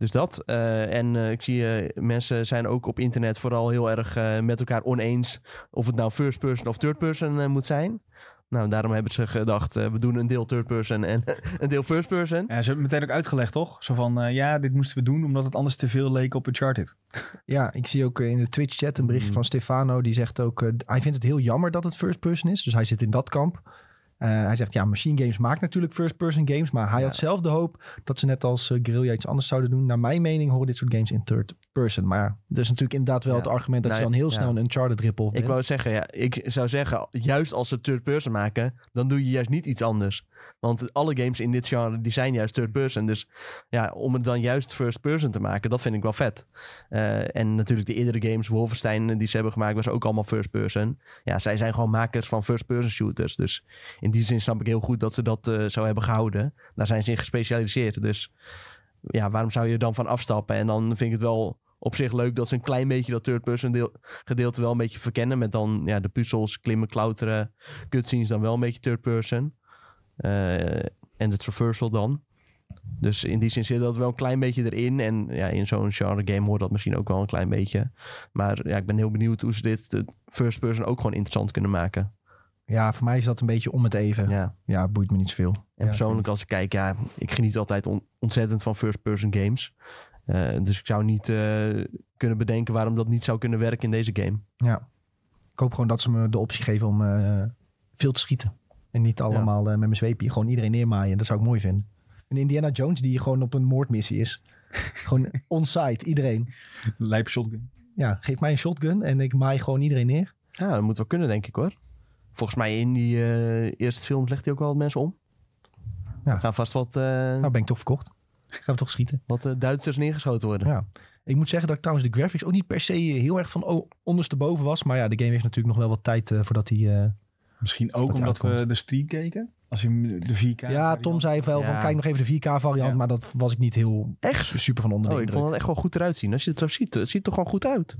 Dus dat. eh, en eh, ik zie eh, mensen zijn ook op internet vooral heel erg eh, met elkaar oneens of het nou first person of third person moet zijn. Nou, daarom hebben ze gedacht, we doen een deel third person en een deel first person. Ja, ze hebben het meteen ook uitgelegd, toch? Zo van, ja, dit moesten we doen omdat het anders te veel leek op Uncharted. Ja, ik zie ook in de Twitch-chat een berichtje Mm. van Stefano. Die zegt ook, hij vindt het heel jammer dat het first person is. Dus hij zit in dat kamp. Eh, hij zegt, ja, Machine Games maakt natuurlijk first person games. Maar hij Ja. had zelf de hoop dat ze net als eh, Guerrilla iets anders zouden doen. Naar mijn mening horen dit soort games in third person. Maar dat is natuurlijk inderdaad wel Ja. het argument dat Nou, je dan heel ja. snel een Uncharted ripple Ik wou zeggen, ja, ik zou zeggen, juist als ze third person maken, dan doe je juist niet iets anders. Want alle games in dit genre, die zijn juist third person. Dus ja, om het dan juist first person te maken, dat vind ik wel vet. Eh, en natuurlijk de eerdere games, Wolfenstein, eh, die ze hebben gemaakt, was ook allemaal first person. Ja, zij zijn gewoon makers van first person shooters. Dus in die zin snap ik heel goed dat ze dat eh, zo hebben gehouden. Daar zijn ze in gespecialiseerd. Dus ja, waarom zou je er dan van afstappen? En dan vind ik het wel op zich leuk dat ze een klein beetje dat third person deel, gedeelte wel een beetje verkennen. Met dan ja, de puzzels, klimmen, klauteren, cutscenes dan wel een beetje third person. Eh, en de traversal dan. Dus in die zin zit dat wel een klein beetje erin. En ja, in zo'n genre game hoort dat misschien ook wel een klein beetje. Maar ja, ik ben heel benieuwd hoe ze dit de first person ook gewoon interessant kunnen maken. Ja, voor mij is dat een beetje om het even. Ja, Ja. boeit me niet zoveel. En Ja, persoonlijk als ik kijk, ja, ik geniet altijd on- ontzettend van first person games. Eh, dus ik zou niet eh, kunnen bedenken waarom dat niet zou kunnen werken in deze game. Ja. Ik hoop gewoon dat ze me de optie geven om eh, veel te schieten. En niet allemaal met mijn zweepje. Gewoon iedereen neermaaien. Dat zou ik mooi vinden. En Indiana Jones die gewoon op een moordmissie is. gewoon on-site, iedereen. Lijp shotgun. Ja, geef mij een shotgun en ik maai gewoon iedereen neer. Ja, dat moet wel kunnen, denk ik hoor. Volgens mij in die eh, eerste films legt hij ook wel wat mensen om. Ja. Gaan vast wat, eh, Nou ben ik toch verkocht. Gaan we toch schieten. wat eh, Duitsers neergeschoten worden. Ja. Ik moet zeggen dat ik trouwens de graphics ook niet per se heel erg van oh, ondersteboven was. Maar ja, de game heeft natuurlijk nog wel wat tijd eh, voordat hij... eh, Misschien ook omdat uitkomt. we de stream keken. Als je hem de 4K... ja, Tom zei wel van kijk nog even de 4K variant. Ja. Maar dat was ik niet heel Echt? super van onder de Oh, ik vond het echt wel goed eruit zien. Als je het zo ziet, het ziet er gewoon goed uit.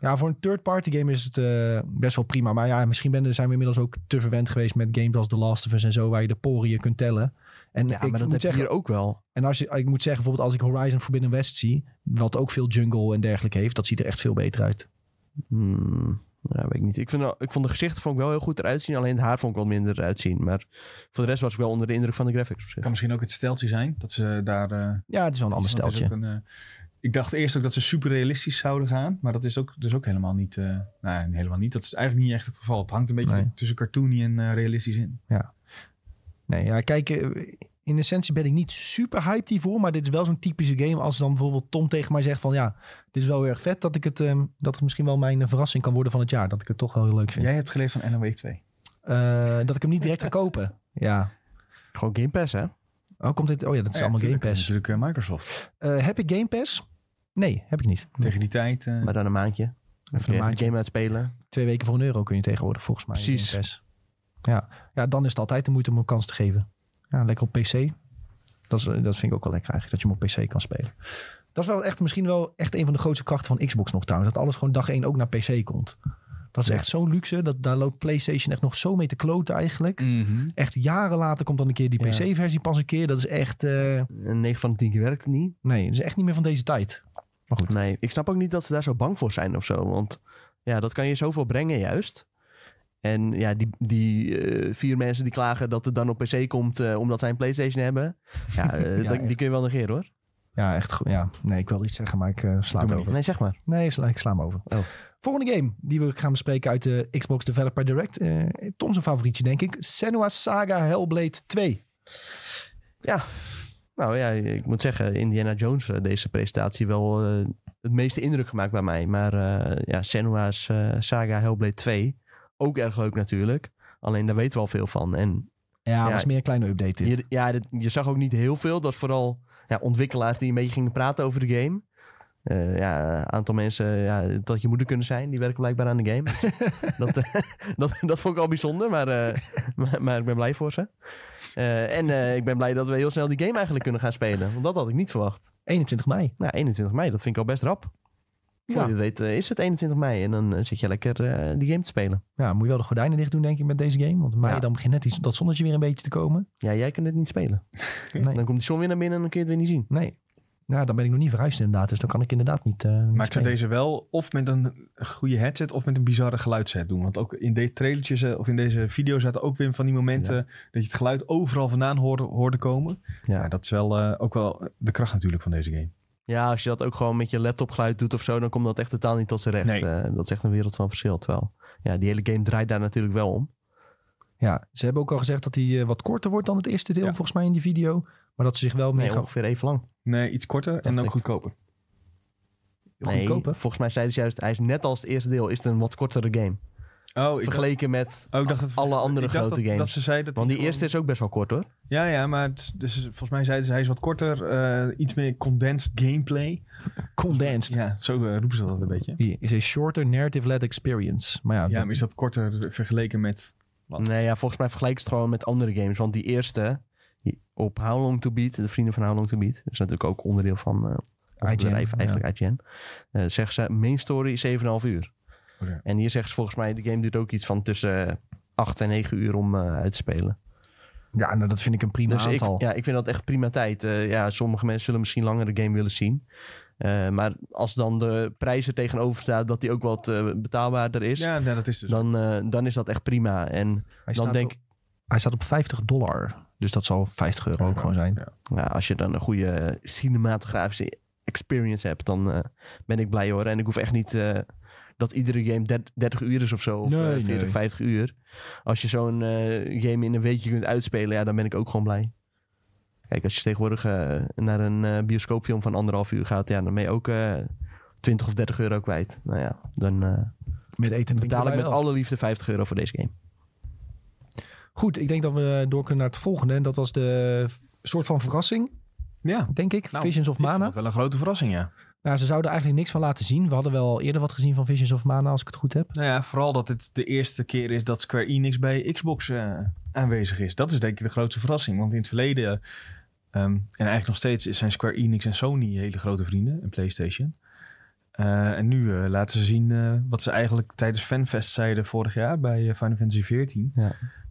Ja, voor een third-party game is het eh, best wel prima. Maar ja, misschien ben, zijn we inmiddels ook te verwend geweest met games als The Last of Us en zo, waar je de poriën kunt tellen. En Ja, ik maar dat moet heb je zeggen, hier ook wel. en als je, ik moet zeggen, bijvoorbeeld als ik Horizon Forbidden West zie, wat ook veel jungle en dergelijke heeft, dat ziet er echt veel beter uit. Hmm, ja, weet ik niet. Ik, vind, wel- ik vond de gezichten vond ik wel heel goed eruit zien. Alleen het haar vond ik wat minder eruit zien. Maar voor de rest was ik wel onder de indruk van de graphics. kan misschien ook het steltje zijn. Dat ze daar... eh, Ja, het is wel een ander steltje. een, eh, ik dacht eerst ook dat ze super realistisch zouden gaan. Maar dat is ook, dus ook helemaal niet... eh nou, helemaal niet. Dat is eigenlijk niet echt het geval. Het hangt een beetje Nee. tussen cartoony en eh, realistisch in. Nee, ja, kijk, eh, in essentie ben ik niet super hyped hiervoor, maar dit is wel zo'n typische game als dan bijvoorbeeld Tom tegen mij zegt van ja, dit is wel heel erg vet, dat ik het, ehm, dat het misschien wel mijn verrassing kan worden van het jaar. Dat ik het toch wel heel leuk vind. Jij hebt geleerd van Wake 2. Eh, dat ik hem niet direct ga kopen. Ja. Gewoon Game Pass, hè? Oh, komt dit? Oh ja, dat is allemaal Game tuurlijk, dat is Pass. natuurlijk Microsoft. Eh, heb ik Game Pass? Nee, heb ik niet. Tegen die tijd... eh, Maar dan een maandje. Even, een maandje. game uitspelen. Twee weken voor een euro kun je tegenwoordig volgens mij. Precies. Ja. ja, dan is het altijd de moeite om een kans te geven. Ja, lekker op PC. Dat, is, dat vind ik ook wel lekker eigenlijk, dat je hem op PC kan spelen. Dat is wel echt misschien wel echt een van de grootste krachten van Xbox nog trouwens. Dat alles gewoon dag één ook naar PC komt. Dat is Ja. echt zo'n luxe. Dat, daar loopt PlayStation echt nog zo mee te kloten eigenlijk. mhm. Echt jaren later komt dan een keer die Ja. PC-versie pas een keer. Dat is echt... eh, Een 9 van de 10 keer werkt het niet. nee, dat is echt niet meer van deze tijd. Maar goed. Nee, ik snap ook niet dat ze daar zo bang voor zijn of zo. Want ja, dat kan je zoveel brengen juist. En ja, die, die eh, vier mensen die klagen dat het dan op PC komt eh, omdat zij een PlayStation hebben. Ja, eh, Ja, dat- die kun je wel negeren hoor. Ja, echt goed. Ja, nee, ik wil iets zeggen, maar ik sla het maar over. Nee, zeg maar. Nee, sla, ik sla hem over. Oh. Volgende game die we gaan bespreken uit de Xbox Developer Direct. eh Tom zijn favorietje, denk ik. Senua's Saga Hellblade 2. Nou ja, ik moet zeggen, Indiana Jones, eh, deze presentatie wel eh, het meeste indruk gemaakt bij mij. Maar eh, ja, Senua's Saga Hellblade 2, ook erg leuk natuurlijk. Alleen daar weten we al veel van. En Ja, Ja, was meer een kleine update dit. je, ja, dit- je zag ook niet heel veel. Dat vooral ja, ontwikkelaars die een beetje gingen praten over de game. Ja, een aantal mensen ja, dat je moeder kunnen zijn, die werken blijkbaar aan de game. Dat, dat, dat vond ik al bijzonder, maar, maar, maar ik ben blij voor ze. Eh, en eh, ik ben blij dat we heel snel die game eigenlijk kunnen gaan spelen. Want dat had ik niet verwacht. 21 mei. Nou, 21 mei, dat vind ik al best rap. Voor Ja. je het weet eh, is het 21 mei en dan zit je lekker die game te spelen. ja, moet je wel de gordijnen dicht doen, denk ik, met deze game. Want mei, Ja. dan begint net dat zonnetje weer een beetje te komen. Ja, jij kunt het niet spelen. Nee. Dan komt die zon weer naar binnen en dan kun je het weer niet zien. Nee. Nou, dan ben ik nog niet verhuisd inderdaad. Dus dan kan ik inderdaad niet, eh niet Maar ik zou deze wel of met een goede headset of met een bizarre geluidsset doen. Want ook in deze trailertjes of in deze video zaten ook weer van die momenten dat je het geluid overal vandaan hoorde, hoorde komen. Ja. Ja. dat is wel eh, ook wel de kracht natuurlijk van deze game. Ja, als je dat ook gewoon met je laptop geluid doet of zo, dan komt dat echt totaal niet tot zijn recht. Nee. Eh, dat is echt een wereld van verschil. Terwijl, ja, die hele game draait daar natuurlijk wel om. Ja, ze hebben ook al gezegd dat hij eh, wat korter wordt dan het eerste deel, Ja. volgens mij in die video. Maar dat ze zich wel meer Nee, gaan ongeveer even lang. Nee, iets korter en ook ik. goedkoper. Nee, goedkoper. volgens mij zeiden ze juist, hij is net als het eerste deel, is het een wat kortere game. Oh, ik vergeleken met oh, ik dacht dat, alle andere ik dacht grote dat, games. Dat ze zei dat Want die eerste is ook best wel kort hoor. Ja, ja, maar het dus, volgens mij zeiden ze hij is wat korter, eh, iets meer condensed gameplay. condensed. Ja, zo eh, roepen ze dat een beetje. Hier is een shorter narrative-led experience. Maar ja, Ja, dat- maar is dat korter vergeleken met... Wat? Nee, ja, volgens mij vergelijk ze het gewoon met andere games. Want die eerste, op How Long To Beat, de vrienden van How Long To Beat, dat is natuurlijk ook onderdeel van eh IGN, bedrijf eigenlijk, IGN. eh, zeggen ze, main story is 7,5 uur. Oké. En hier zeggen ze volgens mij, de game duurt ook iets van tussen 8 en 9 uur om eh, uit te spelen. ja nou, dat vind ik een prima Dus ik, aantal. ja, ik vind dat echt prima tijd. Eh, ja, sommige mensen zullen misschien langer de game willen zien. Eh, maar als dan de prijs er tegenover staat dat die ook wat eh, betaalbaarder is, Ja, nee, dat is dus... dan, eh, dan is dat echt prima. En hij, dan staat denk op, hij staat op 50 dollar. Dus dat zal 50 euro ook gewoon zijn. ja. ja, als je dan een goede cinematografische experience hebt, dan ben ik blij hoor. En ik hoef echt niet dat iedere game der- 30 uur is of zo. Of Nee, eh, 40, nee. 50 uur. Als je zo'n game in een weekje kunt uitspelen, ja, dan ben ik ook gewoon blij. Kijk, als je tegenwoordig eh, naar een eh, bioscoopfilm van anderhalf uur gaat, ja, dan ben je ook eh 20 of 30 euro kwijt. Nou ja, dan eh, Met eten betaal ik met wel. alle liefde 50 euro voor deze game. Goed, ik denk dat we door kunnen naar het volgende. En dat was de soort van verrassing, Ja, denk ik. Nou, Visions of Mana. het wel een grote verrassing, ja. Nou, ze zouden eigenlijk niks van laten zien. We hadden wel eerder wat gezien van Visions of Mana, als ik het goed heb. Nou ja, vooral dat het de eerste keer is dat Square Enix bij Xbox eh, aanwezig is. Dat is denk ik de grootste verrassing. Want in het verleden, ehm, en eigenlijk nog steeds, zijn Square Enix en Sony hele grote vrienden. En PlayStation. Eh, en nu eh, laten ze zien eh, wat ze eigenlijk tijdens FanFest zeiden vorig jaar bij Final Fantasy XIV.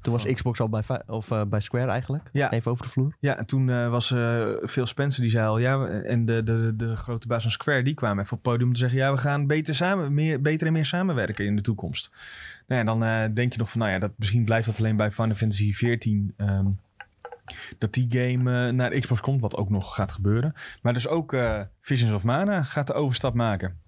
Toen was Xbox al bij, of, eh, bij Square eigenlijk. Ja. Even over de vloer. Ja, en toen eh, was eh Phil Spencer die zei al, ja, en de, de, de grote baas van Square, die kwamen even op het podium om te zeggen, ja, we gaan beter, samen, meer, beter en meer samenwerken in de toekomst. Nou ja, dan eh, denk je nog van, nou ja, dat, misschien blijft dat alleen bij Final Fantasy XIV, ehm, dat die game eh, naar Xbox komt, wat ook nog gaat gebeuren. Maar dus ook eh, Visions of Mana gaat de overstap maken.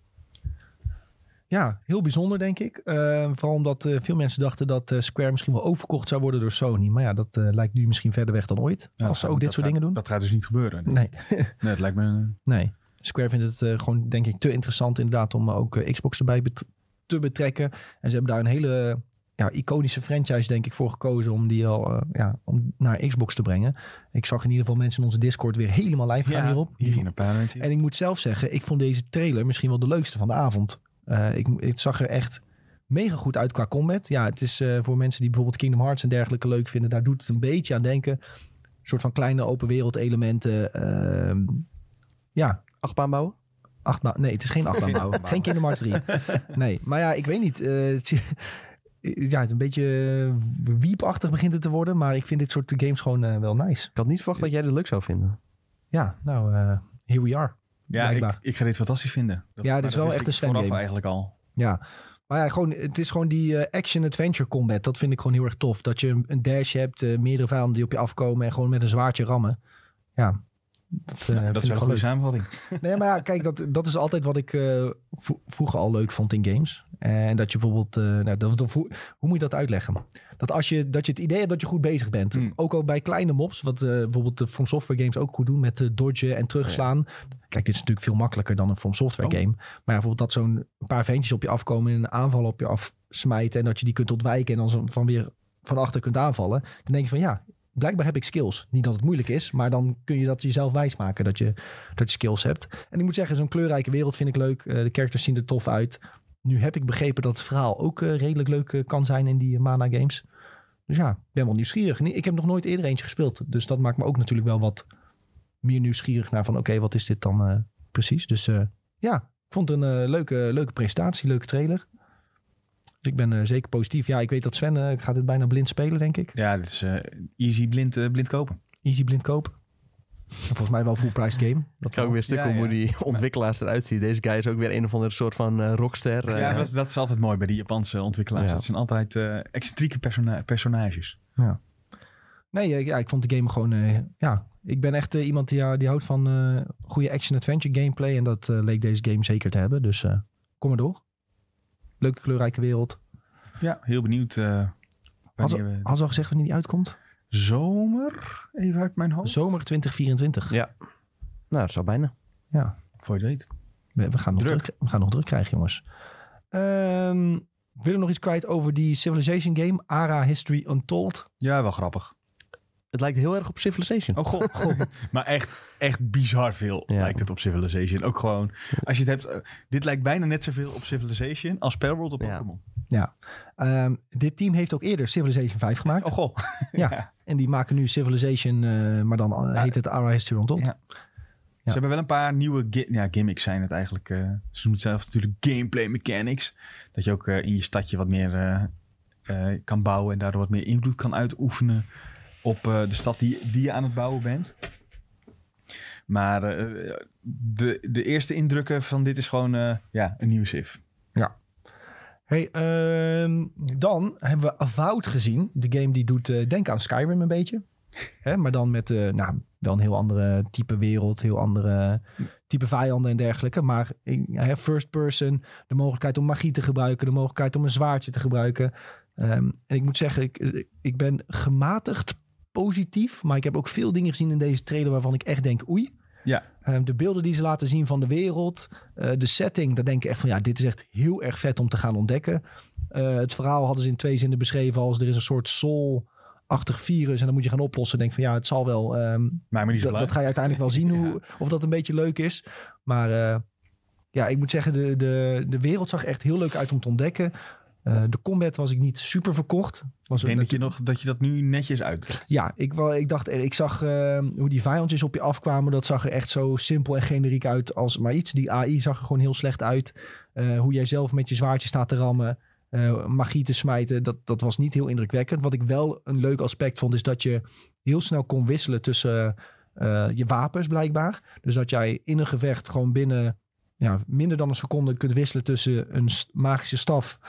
Ja, heel bijzonder denk ik. Eh, vooral omdat veel mensen dachten dat Square misschien wel overkocht zou worden door Sony. Maar ja, dat lijkt nu misschien verder weg dan ooit. Ja, als ze ook dit gaat- soort dingen doen. Dat gaat dus niet gebeuren. Nee, Nee, dat lijkt me... nee. Square vindt het gewoon denk ik te interessant inderdaad om ook Xbox erbij bet- te betrekken. En ze hebben daar een hele ja, iconische franchise denk ik voor gekozen om die al eh, ja, om naar Xbox te brengen. Ik zag in ieder geval mensen in onze Discord weer helemaal live gaan hierop. hier in een paar mensen. En ik moet zelf zeggen, ik vond deze trailer misschien wel de leukste van de avond. Eh, ik, het zag er echt mega goed uit qua combat. Ja, het is eh, voor mensen die bijvoorbeeld Kingdom Hearts en dergelijke leuk vinden, daar doet het een beetje aan denken. Een soort van kleine open wereld elementen. Ehm, ja, Achtbaan bouwen? achtbaan. Nee, het is geen achtbaan Geen bouwen. achtbaan Geen Kingdom Hearts 3. Nee, maar ja, ik weet niet. eh, ja, het is een beetje wiepachtig begint het te worden, maar ik vind dit soort games gewoon eh, wel nice. Ik had niet verwacht dat jij dit leuk zou vinden. Ja, nou, eh, here we are. Ja, ik, ik ga dit fantastisch vinden. Dat, Ja, dit is wel echt een Sven game. eigenlijk al. Ja, maar ja, gewoon, het is gewoon die eh, action-adventure combat. Dat vind ik gewoon heel erg tof. Dat je een- dash hebt, eh, meerdere vijanden die op je afkomen en gewoon met een zwaardje rammen. Ja, Dat, eh, dat is wel een goede samenvatting. Nee, maar ja, kijk, dat, dat is altijd wat ik eh, vro- vroeger al leuk vond in games. En dat je bijvoorbeeld, eh, nou, dat, dat- hoe moet je dat uitleggen? Dat als je, dat je het idee hebt dat je goed bezig bent. Hmm. Ook al bij kleine mobs, wat eh, bijvoorbeeld de From Software games ook goed doen met dodgen en terugslaan. Kijk, dit is natuurlijk veel makkelijker dan een From Software Oh. game. Maar ja, bijvoorbeeld dat zo'n paar ventjes op je afkomen en een aanval op je afsmijten. En dat je die kunt ontwijken en dan van weer van achter kunt aanvallen. Dan denk je van ja, blijkbaar heb ik skills. Niet dat het moeilijk is, maar dan kun je dat jezelf wijsmaken dat je, dat skills hebt. En ik moet zeggen, zo'n kleurrijke wereld vind ik leuk. Eh, de characters zien er tof uit. Nu heb ik begrepen dat het verhaal ook eh, redelijk leuk eh, kan zijn in die Mana games. Dus ja, ben wel nieuwsgierig. Ik heb nog nooit eerder eentje gespeeld. Dus dat maakt me ook natuurlijk wel wat meer nieuwsgierig naar van oké, wat is dit dan precies? Dus ja, ik vond het een leuke, leuke presentatie, leuke trailer. Dus ik ben eh, zeker positief. Ja, ik weet dat Sven eh, gaat dit bijna blind spelen, denk ik. Ja, dit is eh, easy blind, blind kopen. Easy blind kopen. En volgens mij wel full priced game. Dat Ik ga ook weer stuk Ja, om ja. hoe die ontwikkelaars eruit zien. Deze guy is ook weer een of andere soort van eh, rockster. eh, ja, dat is, dat is altijd mooi bij die Japanse ontwikkelaars. Ja. Dat zijn altijd eh, excentrieke persona- personages. Nee, eh, ja, ik vond de game gewoon... eh, ja, ik ben echt iemand die, ja, die houdt van eh, goede action-adventure gameplay. En dat leek deze game zeker te hebben. Dus eh, kom maar door. Leuke kleurrijke wereld. Ja, heel benieuwd eh Had wanneer ze, we... had ze al gezegd wanneer die uitkomt? Zomer? Even uit mijn hoofd. Zomer 2024. Ja. Nou, dat zou bijna. Ja. Voor je het weet. We, we gaan nog Druk. druk. we gaan nog druk krijgen, jongens. Ehm willen we nog iets kwijt over die Civilization game? Ara History Untold. Ja, wel grappig. Het lijkt heel erg op Civilization. Oh god. maar echt, echt bizar veel Ja. lijkt het op Civilization. Ook gewoon, als je het hebt... eh, dit lijkt bijna net zoveel op Civilization als Palworld op Ja. Pokémon. Ehm, dit team heeft ook eerder Civilization 5 gemaakt. Oh goh. Ja. En die maken nu Civilization, eh, maar dan eh, Ja. heet het Ara History Untold. Ja. Ze hebben wel een paar nieuwe gi- ja, gimmicks zijn het eigenlijk. eh, ze noemen het zelf natuurlijk gameplay mechanics. Dat je ook in je stadje wat meer eh, eh, kan bouwen en daardoor wat meer invloed kan uitoefenen op eh, de stad die, die je aan het bouwen bent. Maar eh, de, de eerste indrukken van dit is gewoon eh, ja, een nieuwe Civ. Hey, ehm, dan hebben we Avowed gezien. De game die doet denken aan Skyrim een beetje. Hè, maar dan met nou, wel een heel andere type wereld. Heel andere type vijanden en dergelijke. Maar ja, first person. De mogelijkheid om magie te gebruiken. De mogelijkheid om een zwaardje te gebruiken. Ehm, en ik moet zeggen, ik, ik ben gematigd positief. Maar ik heb ook veel dingen gezien in deze trailer waarvan ik echt denk oei. Ja. Ehm, de beelden die ze laten zien van de wereld, eh, de setting, daar denk ik echt van ja, dit is echt heel erg vet om te gaan ontdekken. Eh, het verhaal hadden ze in twee zinnen beschreven als er is een soort soul-achtig virus en dan moet je gaan oplossen. Denk van ja, het zal wel. ehm, Maar, niet dat ga je uiteindelijk wel zien hoe, of dat een beetje leuk is. Maar eh, ja, ik moet zeggen, de, de, de wereld zag echt heel leuk uit om te ontdekken. Eh, de combat was ik niet super verkocht. Was Ik denk dat je, nog, dat je dat nu netjes uit. ja, ik, ik dacht, er- ik zag eh, hoe die vijandjes op je afkwamen. Dat zag er echt zo simpel en generiek uit als maar iets. Die AI zag er gewoon heel slecht uit. Eh, hoe jij zelf met je zwaardje staat te rammen, eh, magie te smijten, dat, dat was niet heel indrukwekkend. Wat ik wel een leuk aspect vond, is dat je heel snel kon wisselen tussen eh, je wapens blijkbaar. Dus dat jij in een gevecht gewoon binnen ja, minder dan een seconde kunt wisselen tussen een magische staf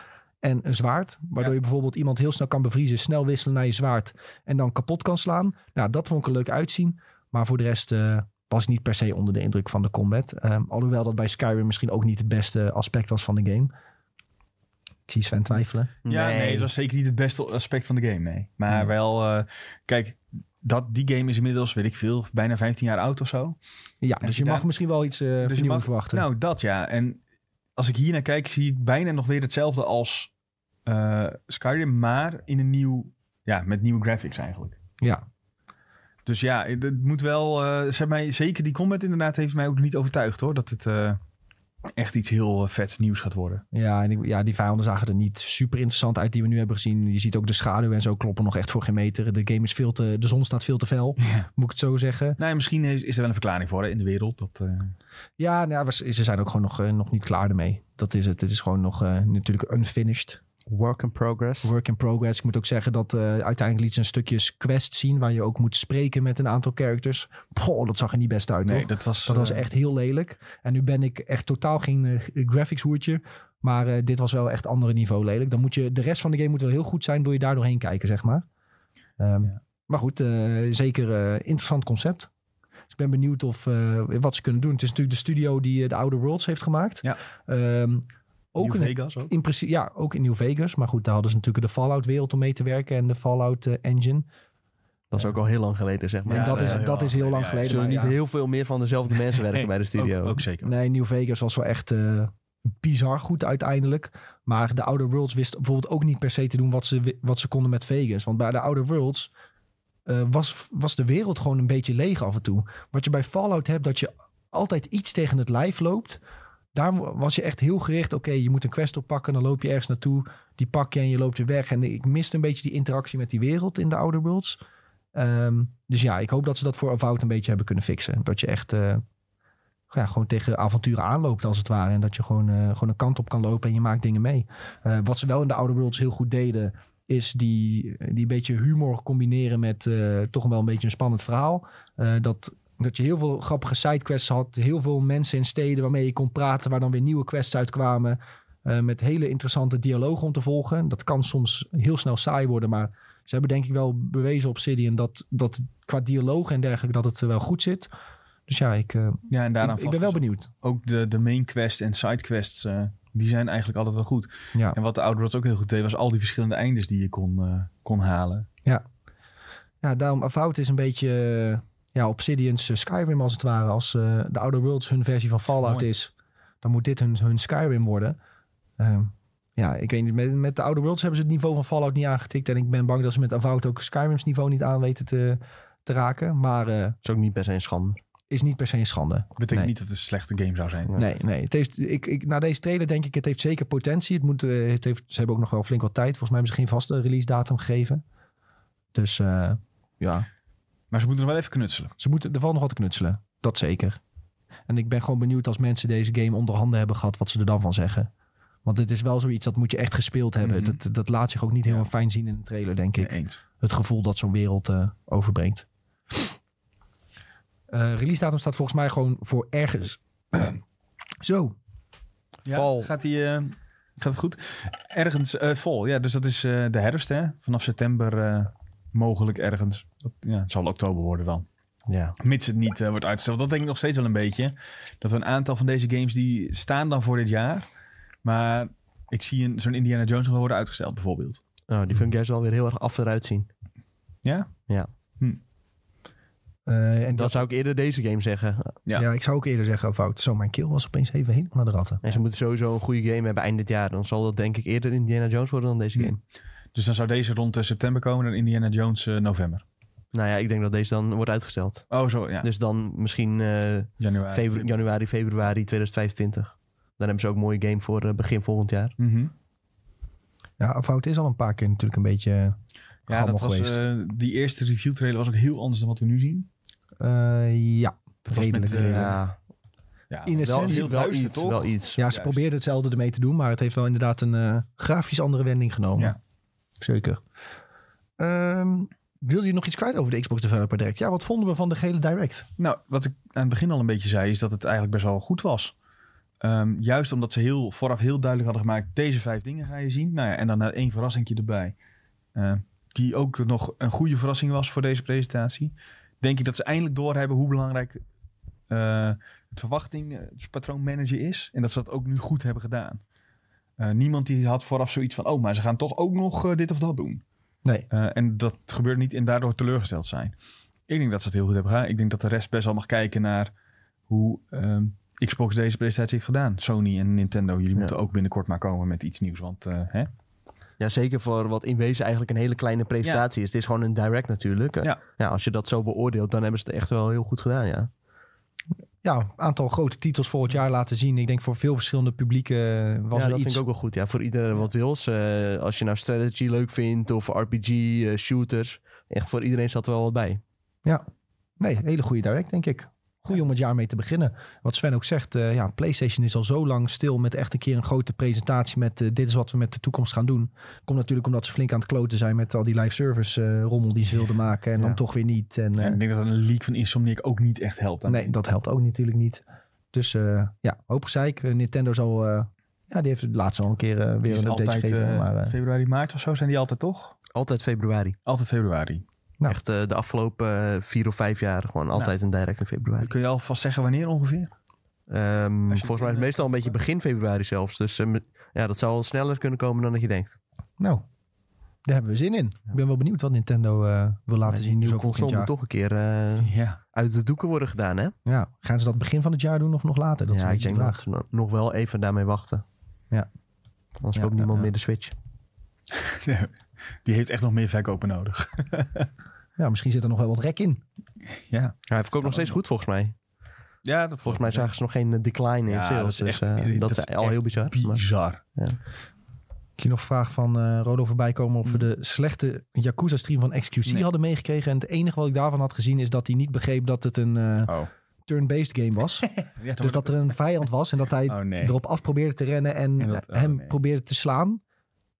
en een zwaard. Waardoor Ja. je bijvoorbeeld iemand heel snel kan bevriezen, snel wisselen naar je zwaard en dan kapot kan slaan. Nou, dat vond ik er leuk uitzien. Maar voor de rest eh, was ik niet per se onder de indruk van de combat. Ehm, alhoewel dat bij Skyrim misschien ook niet het beste aspect was van de game. Ik zie Sven twijfelen. Ja, nee. het was zeker niet het beste aspect van de game, nee. Maar Nee. wel, eh, kijk, dat, die game is inmiddels, weet ik veel, bijna 15 jaar oud of zo. Ja, En dus je daar- mag misschien wel iets Dus je mag, verwachten. nou, dat ja. En als ik hier naar kijk, zie ik bijna nog weer hetzelfde als eh, Skyrim, maar in een nieuw, ja, met nieuwe graphics eigenlijk. ja. Dus ja, het moet wel, ze hebben mij, zeker die combat inderdaad heeft mij ook niet overtuigd hoor, dat het eh, echt iets heel vets nieuws gaat worden. Ja, en die, ja, die vijanden zagen er niet super interessant uit die we nu hebben gezien. Je ziet ook de schaduw en zo kloppen nog echt voor geen meter. De game is veel te, de zon staat veel te fel, Ja. moet ik het zo zeggen. Nou ja, misschien is, is er wel een verklaring voor hè, in de wereld. Dat, Ja, nou, ja, ze zijn ook gewoon nog, nog niet klaar ermee. Dat is het. Het is gewoon nog natuurlijk unfinished. Work in progress. Work in progress. Ik moet ook zeggen dat eh, uiteindelijk liet ze een stukjes quest zien... waar je ook moet spreken met een aantal characters. Poh, dat zag er niet best uit, nee, dat was, Dat was eh, echt heel lelijk. En nu ben ik echt totaal geen eh, graphics hoertje. Maar eh, dit was wel echt andere niveau lelijk. Dan moet je, de rest van de game moet wel heel goed zijn... wil je daar doorheen kijken, zeg maar. Ehm, Ja. Maar goed, eh, zeker eh, interessant concept. ik ben benieuwd of, eh, wat ze kunnen doen. Het is natuurlijk de studio die de Outer Worlds heeft gemaakt. Ja. Ehm, ook New in, Vegas ook. in principe, ja, ook in New Vegas. Maar goed, daar hadden ze natuurlijk de Fallout-wereld om mee te werken en de Fallout-engine. Dat is ook al heel lang geleden, zeg maar. en dat, is, dat lang is heel lang geleden, ja. geleden. Zullen maar niet ja. heel veel meer van dezelfde mensen werken bij de studio. Ook, ook zeker. Nee, New Vegas was wel echt eh, bizar goed uiteindelijk. Maar de Outer Worlds wist bijvoorbeeld ook niet per se te doen wat ze, wat ze konden met Vegas. Want bij de Outer Worlds eh, was, was de wereld gewoon een beetje leeg af en toe. Wat je bij Fallout hebt, dat je altijd iets tegen het lijf loopt. Daar was je echt heel gericht. Oké, je moet een quest oppakken, dan loop je ergens naartoe. Die pak je en je loopt weer weg. En ik miste een beetje die interactie met die wereld in de Outer Worlds. Ehm, dus ja, ik hoop dat ze dat voor Avowed een beetje hebben kunnen fixen. Dat je echt eh, ja, gewoon tegen avonturen aanloopt als het ware. En dat je gewoon, eh, gewoon een kant op kan lopen en je maakt dingen mee. Eh, wat ze wel in de Outer Worlds heel goed deden... is die, die beetje humor combineren met toch wel een beetje een spannend verhaal. Dat, dat je heel veel grappige sidequests had. Heel veel mensen in steden waarmee je kon praten... waar dan weer nieuwe quests uitkwamen. eh, met hele interessante dialogen om te volgen. Dat kan soms heel snel saai worden, maar... Ze hebben denk ik wel bewezen op Obsidian dat, dat qua dialoog en dergelijke dat het er wel goed zit. Dus ja, ik, eh, Ja, en daaraan ik, ik ben wel benieuwd. Ook de, de main quest en side quests, eh, die zijn eigenlijk altijd wel goed. Ja. En wat de Outer Worlds ook heel goed deed, was al die verschillende eindes die je kon, eh, kon halen. Ja, daarom Avowed is een beetje eh, ja, Obsidian's eh, Skyrim als het ware. Als eh, de Outer Worlds hun versie van Fallout Mooi. is, dan moet dit hun, hun Skyrim worden. Ehm, ja, ik weet niet, met, met de Outer Worlds hebben ze het niveau van Fallout niet aangetikt. En ik ben bang dat ze met Avowed ook Skyrim's niveau niet aan weten te, te raken. Maar eh, Dat is ook niet per se een schande. is niet per se een schande. Betekent Nee. niet dat het een slechte game zou zijn. Nee, nee. Het heeft, ik, ik, na deze trailer denk ik, het heeft zeker potentie. Het moet, het heeft, ze hebben ook nog wel flink wat tijd. Volgens mij hebben ze geen vaste release datum gegeven. Dus eh, ja, Maar ze moeten nog wel even knutselen. ze moeten, er valt nog wat te knutselen. Dat zeker. En ik ben gewoon benieuwd als mensen deze game onder handen hebben gehad, wat ze er dan van zeggen. Want het is wel zoiets, dat moet je echt gespeeld hebben. Mhm. dat, dat laat zich ook niet helemaal Ja. fijn zien in de trailer, denk ik. Eens. Het gevoel dat zo'n wereld eh, overbrengt. Eh release datum staat volgens mij gewoon voor ergens. Zo, Ja, Val. Gaat, die, eh, gaat het goed? Ergens eh, vol. Ja, dus dat is eh, de herfst, hè? Vanaf september eh, mogelijk ergens. Dat, ja, het zal oktober worden dan. Ja. Mits het niet eh, wordt uitgesteld. Dat denk ik nog steeds wel een beetje. Dat we een aantal van deze games die staan dan voor dit jaar. Maar ik zie een- zo'n Indiana Jones nog wel worden uitgesteld bijvoorbeeld. Oh, die vind ik juist wel weer heel erg af eruit zien. Ja? eh, en Dat dat, zou ik eerder deze game zeggen. Ja. ja. ik zou ook eerder zeggen fout. Zo, mijn keel was opeens even helemaal naar de ratten. En ze moeten sowieso een goede game hebben eind dit jaar. Dan zal dat denk ik eerder Indiana Jones worden dan deze Hm. Dus dan zou deze rond eh, september komen en Indiana Jones eh, november. Nou ja, ik denk dat deze dan wordt uitgesteld. Oh, zo ja. Dus dan misschien eh, Januari. febru- januari, februari 2025. Dan hebben ze ook een mooie game voor begin volgend jaar. Mhm. Ja, fout is al een paar keer natuurlijk een beetje Ja, dat was, geweest. eh, die eerste review trailer was ook heel anders dan wat we nu zien. Eh, ja, was redelijk. met, eh, redelijk. Ja, Ja, In wel essentie wel iets, toch? wel iets. Ja, ze Juist. probeerden hetzelfde ermee te doen, maar het heeft wel inderdaad een grafisch andere wending genomen. Ja. Zeker. Ehm wil je nog iets kwijt over de Xbox Developer Direct? Ja, wat vonden we van de gele Direct? Nou, wat ik aan het begin al een beetje zei, is dat het eigenlijk best wel goed was. Ehm, juist omdat ze heel, vooraf heel duidelijk hadden gemaakt, deze vijf dingen ga je zien. Nou ja, en dan één verrassingje erbij. Uh, die ook nog een goede verrassing was voor deze presentatie. Denk ik dat ze eindelijk doorhebben hoe belangrijk uh, het verwachtingspatroon manager is. En dat ze dat ook nu goed hebben gedaan. Uh, niemand die had vooraf zoiets van, oh, maar ze gaan toch ook nog uh, dit of dat doen. Nee. Uh, en dat gebeurt niet en daardoor teleurgesteld zijn. Ik denk dat ze het heel goed hebben gedaan. Ik denk dat de rest best wel mag kijken naar hoe um, Xbox deze presentatie heeft gedaan. Sony en Nintendo, jullie ja. moeten ook binnenkort maar komen met iets nieuws. Want, hè? Ja, zeker voor wat in wezen eigenlijk een hele kleine presentatie ja. is. Het is gewoon een direct natuurlijk. Ja. ja, als je dat zo beoordeelt, dan hebben ze het echt wel heel goed gedaan, ja. Ja, een aantal grote titels volgend jaar laten zien. Ik denk voor veel verschillende publieken was ja, er dat iets. vind ik ook wel goed. Ja, voor iedereen wat wil. Uh, als je nou strategy leuk vindt of RPG, uh, shooters. Echt voor iedereen zat er wel wat bij. Ja, nee, hele goede direct denk ik. Goed om het jaar mee te beginnen. Wat Sven ook zegt, uh, ja, PlayStation is al zo lang stil met echt een keer een grote presentatie met uh, dit is wat we met de toekomst gaan doen. Komt natuurlijk omdat ze flink aan het kloten zijn met al die live service uh, rommel die ze wilden maken en ja. dan toch weer niet. En, ja, ik denk dat een leak van Insomniac ook niet echt helpt. Nee, dat helpt ook natuurlijk niet. Dus uh, ja, hoop gezeik. Nintendo zal, uh, ja, die heeft het laatst al een keer weer een update altijd, gegeven. uh, maar, februari, maart of zo zijn die altijd toch? Altijd februari. Altijd februari. Nou. Echt eh, de afgelopen eh, vier of vijf jaar gewoon altijd een direct in februari. Kun je alvast zeggen wanneer ongeveer? Ehm, volgens mij is het meestal een beetje begin februari zelfs. Dus eh, me- ja, dat zal sneller kunnen komen dan dat je denkt. Nou, daar hebben we zin in. Ik ben wel benieuwd wat Nintendo eh, wil laten die zien. zo console moet toch een keer Ja. uit de doeken worden gedaan, hè? Ja, gaan ze dat begin van het jaar doen of nog later? Dat ja, ik de denk vraag. dat ze nog wel even daarmee wachten. Ja. Anders Ja, koopt ja, niemand ja. meer de Switch. Die heeft echt nog meer verkopen nodig. Ja, misschien zit er nog wel wat rek in. Ja, Ja, hij verkoopt nog steeds goed volgens mij. ja dat Volgens mij zagen ze nog geen eh, decline in Ja, sales. dat is dus echt- eh, dat dat is is al echt heel bizar. Maar- bizar. Ik zie nog een vraag van eh Rodo voorbij komen of we de slechte Yakuza-stream van XQC Nee. hadden meegekregen. En het enige wat ik daarvan had gezien is dat hij niet begreep dat het een eh, Oh. turn-based game was. Ja, dus dat er een vijand was en dat hij Oh nee. erop af probeerde te rennen en, En dat- oh, hem nee. probeerde te slaan.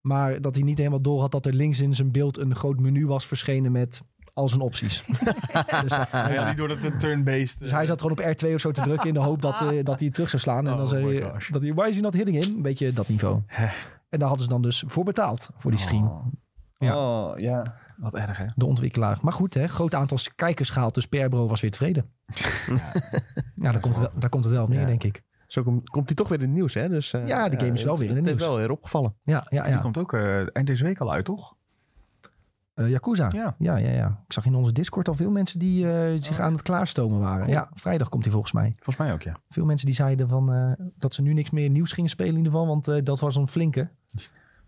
Maar dat hij niet helemaal door had dat er links in zijn beeld een groot menu was verschenen met al zijn opties. dus, Ja, niet doordat het een turn-based... dus hij zat gewoon op R2 of zo te drukken in de hoop dat, eh, dat hij het terug zou slaan. En Oh dan zei my hij, dat hij, why is he not hitting him? Een beetje dat niveau. En daar hadden ze dan dus voor betaald, voor die stream. Oh. Ja. Oh, ja. Wat erg, hè? De ontwikkelaar. Maar goed, hè, groot aantal kijkers gehaald, dus PR Bro was weer tevreden. ja, daar komt, het wel, daar komt het wel op neer, Ja. denk ik. Zo komt, komt hij toch weer in het nieuws, hè? Dus, eh, Ja, de game is wel het- weer in het Het heeft nieuws. wel weer opgevallen. Ja, ja, Die ja. komt ook eh, eind deze week al uit, toch? Eh, Yakuza. Ja. Ja, ja, ja. Ik zag in onze Discord al veel mensen die eh, zich Oh. aan het klaarstomen waren. Ja, vrijdag komt hij volgens mij. Volgens mij ook, ja. Veel mensen die zeiden van, eh, dat ze nu niks meer nieuws gingen spelen in ieder geval, want eh, dat was een flinke.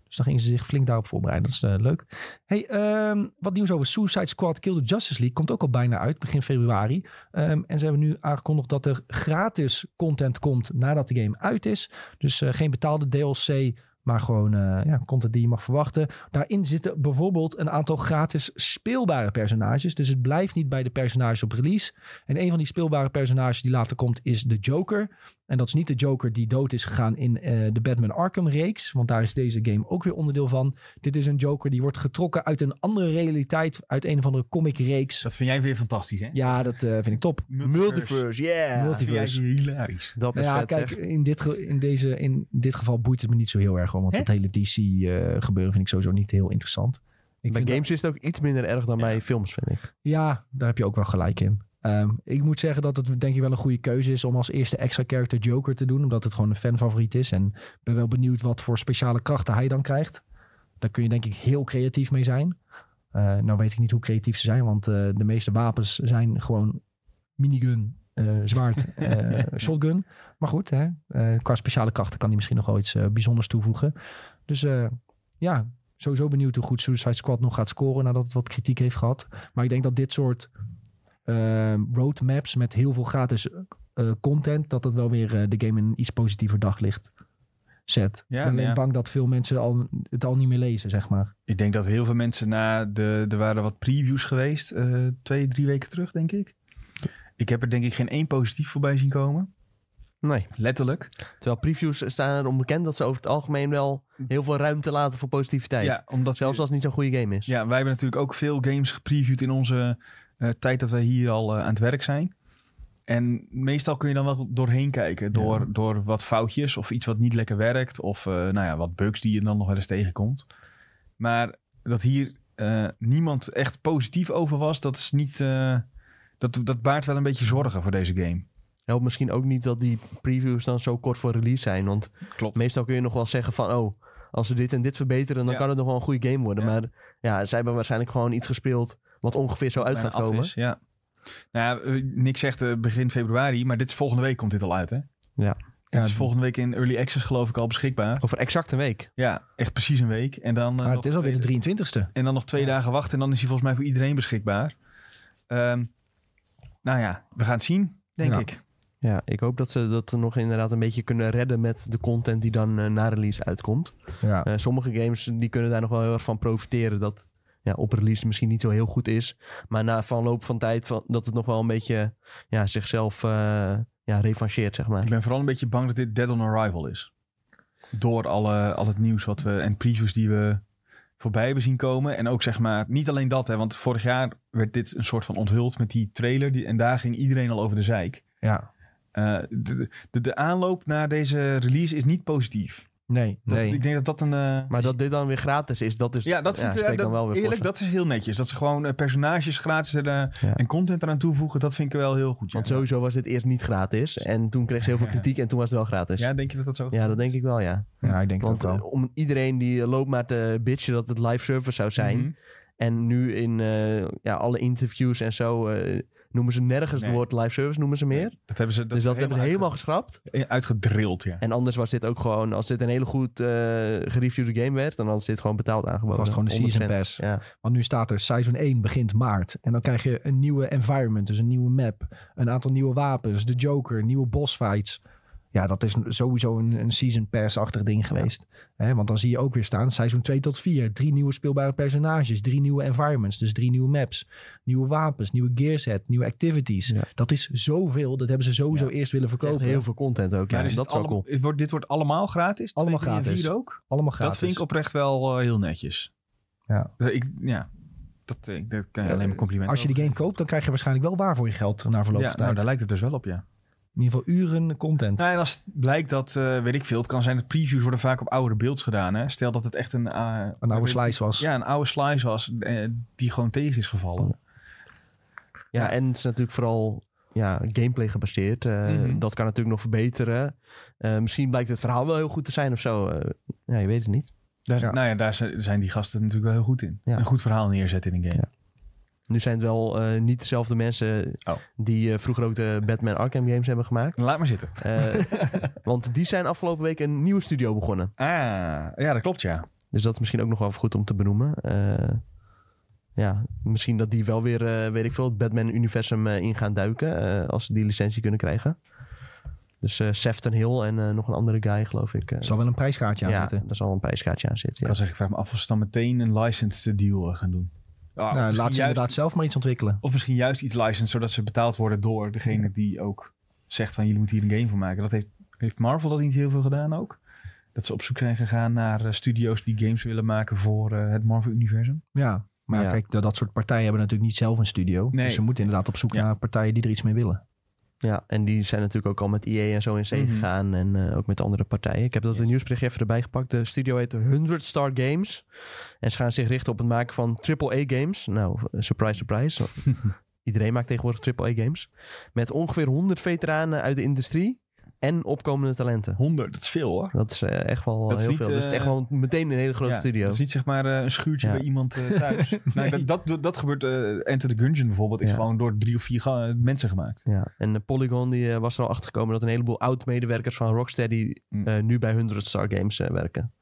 Dus dan gingen ze zich flink daarop voorbereiden. Dat is eh, leuk. Hey, ehm, wat nieuws over Suicide Squad Kill the Justice League. Komt ook al bijna uit, begin februari. Ehm, en ze hebben nu aangekondigd dat er gratis content komt nadat de game uit is. Dus eh, geen betaalde DLC, maar gewoon eh, ja, content die je mag verwachten. Daarin zitten bijvoorbeeld een aantal gratis speelbare personages. Dus het blijft niet bij de personages op release. En een van die speelbare personages die later komt is de Joker. En dat is niet de Joker die dood is gegaan in eh, de Batman Arkham reeks. Want daar is deze game ook weer onderdeel van. Dit is een Joker die wordt getrokken uit een andere realiteit. Uit een of andere comic reeks. Dat vind jij weer fantastisch, hè? Ja, dat eh, vind ik top. Multiverse, yeah! Multiverse. Vind jij hilarisch. Dat is Nou ja, vet, kijk, zeg. in dit, in, deze, in dit geval boeit het me niet zo heel erg. hoor, Want het hele DC-gebeuren vind ik sowieso niet heel interessant. Ik Bij games is het ook iets minder erg dan Ja. bij films, vind ik. Ja, daar heb je ook wel gelijk in. Ehm, ik moet zeggen dat het denk ik wel een goede keuze is om als eerste extra character Joker te doen. Omdat het gewoon een fanfavoriet is. En ben wel benieuwd wat voor speciale krachten hij dan krijgt. Daar kun je denk ik heel creatief mee zijn. Eh, nou weet ik niet hoe creatief ze zijn. Want eh, de meeste wapens zijn gewoon minigun, eh, zwaard, shotgun. Maar goed, hè, qua speciale krachten kan hij misschien nog wel iets bijzonders toevoegen. Dus ja, sowieso benieuwd hoe goed Suicide Squad nog gaat scoren nadat het wat kritiek heeft gehad. Maar ik denk dat dit soort roadmaps met heel veel gratis eh, content, dat dat wel weer eh, de game in een iets positiever daglicht zet. Ja, ik ben alleen ja. bang dat veel mensen al, het al niet meer lezen, zeg maar. Ik denk dat heel veel mensen na de... Er waren wat previews geweest. eh, twee, drie weken terug, denk ik. Ik heb er denk ik geen één positief voorbij zien komen. Nee. Letterlijk. Terwijl previews staan erom bekend dat ze over het algemeen wel heel veel ruimte laten voor positiviteit. Ja, omdat Zelfs als het niet zo'n goede game is. Ja, wij hebben natuurlijk ook veel games gepreviewd in onze eh, tijd dat wij hier al eh, aan het werk zijn. En meestal kun je dan wel doorheen kijken door, Ja. door wat foutjes of iets wat niet lekker werkt. Of eh, nou ja, wat bugs die je dan nog wel eens tegenkomt. Maar dat hier eh, niemand echt positief over was, dat is niet... eh, dat, dat baart wel een beetje zorgen voor deze game. Helpt misschien ook niet dat die previews dan zo kort voor release zijn. Want Klopt. meestal kun je nog wel zeggen van... oh, als ze dit en dit verbeteren, dan Ja. kan het nog wel een goede game worden. Ja. Maar ja, zij hebben waarschijnlijk gewoon iets gespeeld... wat ongeveer zo uit gaat komen. is, ja. Nou ja, eh, Nick zegt eh, begin februari, maar dit is volgende week komt dit al uit, hè? Ja. Het is Ja, volgende week in Early Access geloof ik al beschikbaar. Over exact een week. Ja, echt precies een week. En dan, eh, Maar het is alweer de 23ste. en dan nog twee Ja. dagen wachten en dan is hij volgens mij voor iedereen beschikbaar. Ehm, nou ja, we gaan het zien, denk Ja. ik. Ja, ik hoop dat ze dat nog inderdaad een beetje kunnen redden... met de content die dan eh, na release uitkomt. Ja. Eh, sommige games die kunnen daar nog wel heel erg van profiteren. Dat ja, op release misschien niet zo heel goed is. Maar na verloop van tijd van, dat het nog wel een beetje ja, zichzelf eh ja, revancheert, zeg maar. Ik ben vooral een beetje bang dat dit Dead on Arrival is. Door alle, al het nieuws wat we en previews die we voorbij hebben zien komen. En ook zeg maar, niet alleen dat, hè, want vorig jaar werd dit een soort van onthuld met die trailer. Die, en daar ging iedereen al over de zeik. ja. Eh, de, de, de aanloop naar deze release is niet positief. Nee, Dat- nee. Ik denk dat dat een... eh, Maar dat dit dan weer gratis is, dat is ja, dat vind ik ja, dan dat- wel weer eerlijk, dat is heel netjes. Dat ze gewoon eh, personages gratis en, eh, en content eraan toevoegen, dat vind ik wel heel goed. Ja. Want sowieso was dit eerst niet gratis. En toen kreeg ze heel veel kritiek en toen was het wel gratis. ja, Ja, denk je dat dat zo dat denk ik wel, ja. Ja, ik denk Want ook wel. eh, om iedereen die eh, loopt maar te bitchen dat het live service zou zijn. Mhm. En nu in eh, ja, alle interviews en zo eh, noemen ze nergens Nee. het woord live service, noemen ze meer. Dat hebben ze, dat dus dat hebben ze helemaal geschrapt. uitge- uitgedrild, ja. En anders was dit ook gewoon, als dit een hele goed eh gereviewde game werd, dan was dit gewoon betaald aangeboden. Was het gewoon de season 100%. pass. Ja. Want nu staat er seizoen 1 begint maart. En dan krijg je een nieuwe environment, dus een nieuwe map. Een aantal nieuwe wapens, de Joker, nieuwe boss fights. Ja, dat is sowieso een, een season pass-achtig ding geweest. Hè, want dan zie je ook weer staan, seizoen 2 tot 4. Drie nieuwe speelbare personages, drie nieuwe environments. Dus drie nieuwe maps, nieuwe wapens, nieuwe gearset, nieuwe activities. Ja. Dat is zoveel, dat hebben ze sowieso Ja. eerst willen verkopen. heel veel content ook. Ja, is dat is allemaal- cool. het wordt, dit wordt allemaal gratis? Allemaal Twee, gratis. vier ook? Allemaal gratis. Dat vind ik oprecht wel eh, heel netjes. Ja. Dus Ik, ja. Dat, eh, dat kan je alleen maar complimenten Als je die game koopt, dan krijg je waarschijnlijk wel waar voor je geld na verloop Ja, van nou, tijd. daar lijkt het dus wel op, ja. In ieder geval uren content. Nou, en als het blijkt dat, eh, weet ik veel, het kan zijn dat previews worden vaak op oudere beelds gedaan. Hè? Stel dat het echt een... eh, een oude slice was. Ja, een oude slice was eh, die gewoon tegen is gevallen. Ja, Ja. en het is natuurlijk vooral ja, gameplay gebaseerd. Mhm. Dat kan natuurlijk nog verbeteren. Eh, misschien blijkt het verhaal wel heel goed te zijn of zo. Eh, ja, je weet het niet. Daar, Ja. Nou ja, daar zijn zijn die gasten natuurlijk wel heel goed in. Ja. Een goed verhaal neerzetten in een game. Nu zijn het wel eh, niet dezelfde mensen Oh. die eh, vroeger ook de Batman Arkham games hebben gemaakt. Laat maar zitten. Eh, want die zijn afgelopen week een nieuwe studio begonnen. Ah, ja, dat klopt, ja. Dus dat is misschien ook nog wel goed om te benoemen. Ja, misschien dat die wel weer, weet ik veel, het Batman-universum in gaan duiken. als ze die licentie kunnen krijgen. Dus eh Sefton Hill en nog een andere guy, geloof ik. Er zal wel een prijskaartje aan ja, zitten. daar zal een prijskaartje aan zitten. Ik kan zeggen, ik vraag me af of ze dan meteen een licensed deal gaan doen. Ja, of nou, laat ze juist- inderdaad zelf maar iets ontwikkelen. Of misschien juist iets licensed, zodat ze betaald worden door degene die ook zegt van jullie moeten hier een game van maken. Dat heeft, heeft Marvel dat niet heel veel gedaan ook? Dat ze op zoek zijn gegaan naar eh, studio's die games willen maken voor eh, het Marvel-universum. Ja, maar Ja. kijk, dat, dat soort partijen hebben natuurlijk niet zelf een studio. Nee. Dus ze moeten inderdaad op zoek Ja. naar partijen die er iets mee willen. Ja, en die zijn natuurlijk ook al met EA en zo in zee Mhm. gegaan. En eh, ook met andere partijen. Ik heb dat Yes. een nieuwsbericht even erbij gepakt. De studio heet 100 Star Games. En ze gaan zich richten op het maken van AAA games. Nou, eh, surprise, surprise. Iedereen maakt tegenwoordig AAA games. Met ongeveer 100 veteranen uit de industrie. En opkomende talenten. 100, dat is veel hoor. Dat is eh, echt wel Dat is heel niet, veel. dus het is echt eh, wel meteen een hele grote Ja, studio. Dat is niet zeg maar eh, een schuurtje Ja. bij iemand eh, thuis. nee, dat, dat, dat gebeurt. eh Enter the Gungeon bijvoorbeeld is Ja. gewoon door drie of vier mensen gemaakt. Ja, en de Polygon die, eh, was er al achter gekomen dat een heleboel oud-medewerkers van Rocksteady Mm. eh, nu bij 100 Star Games eh, werken.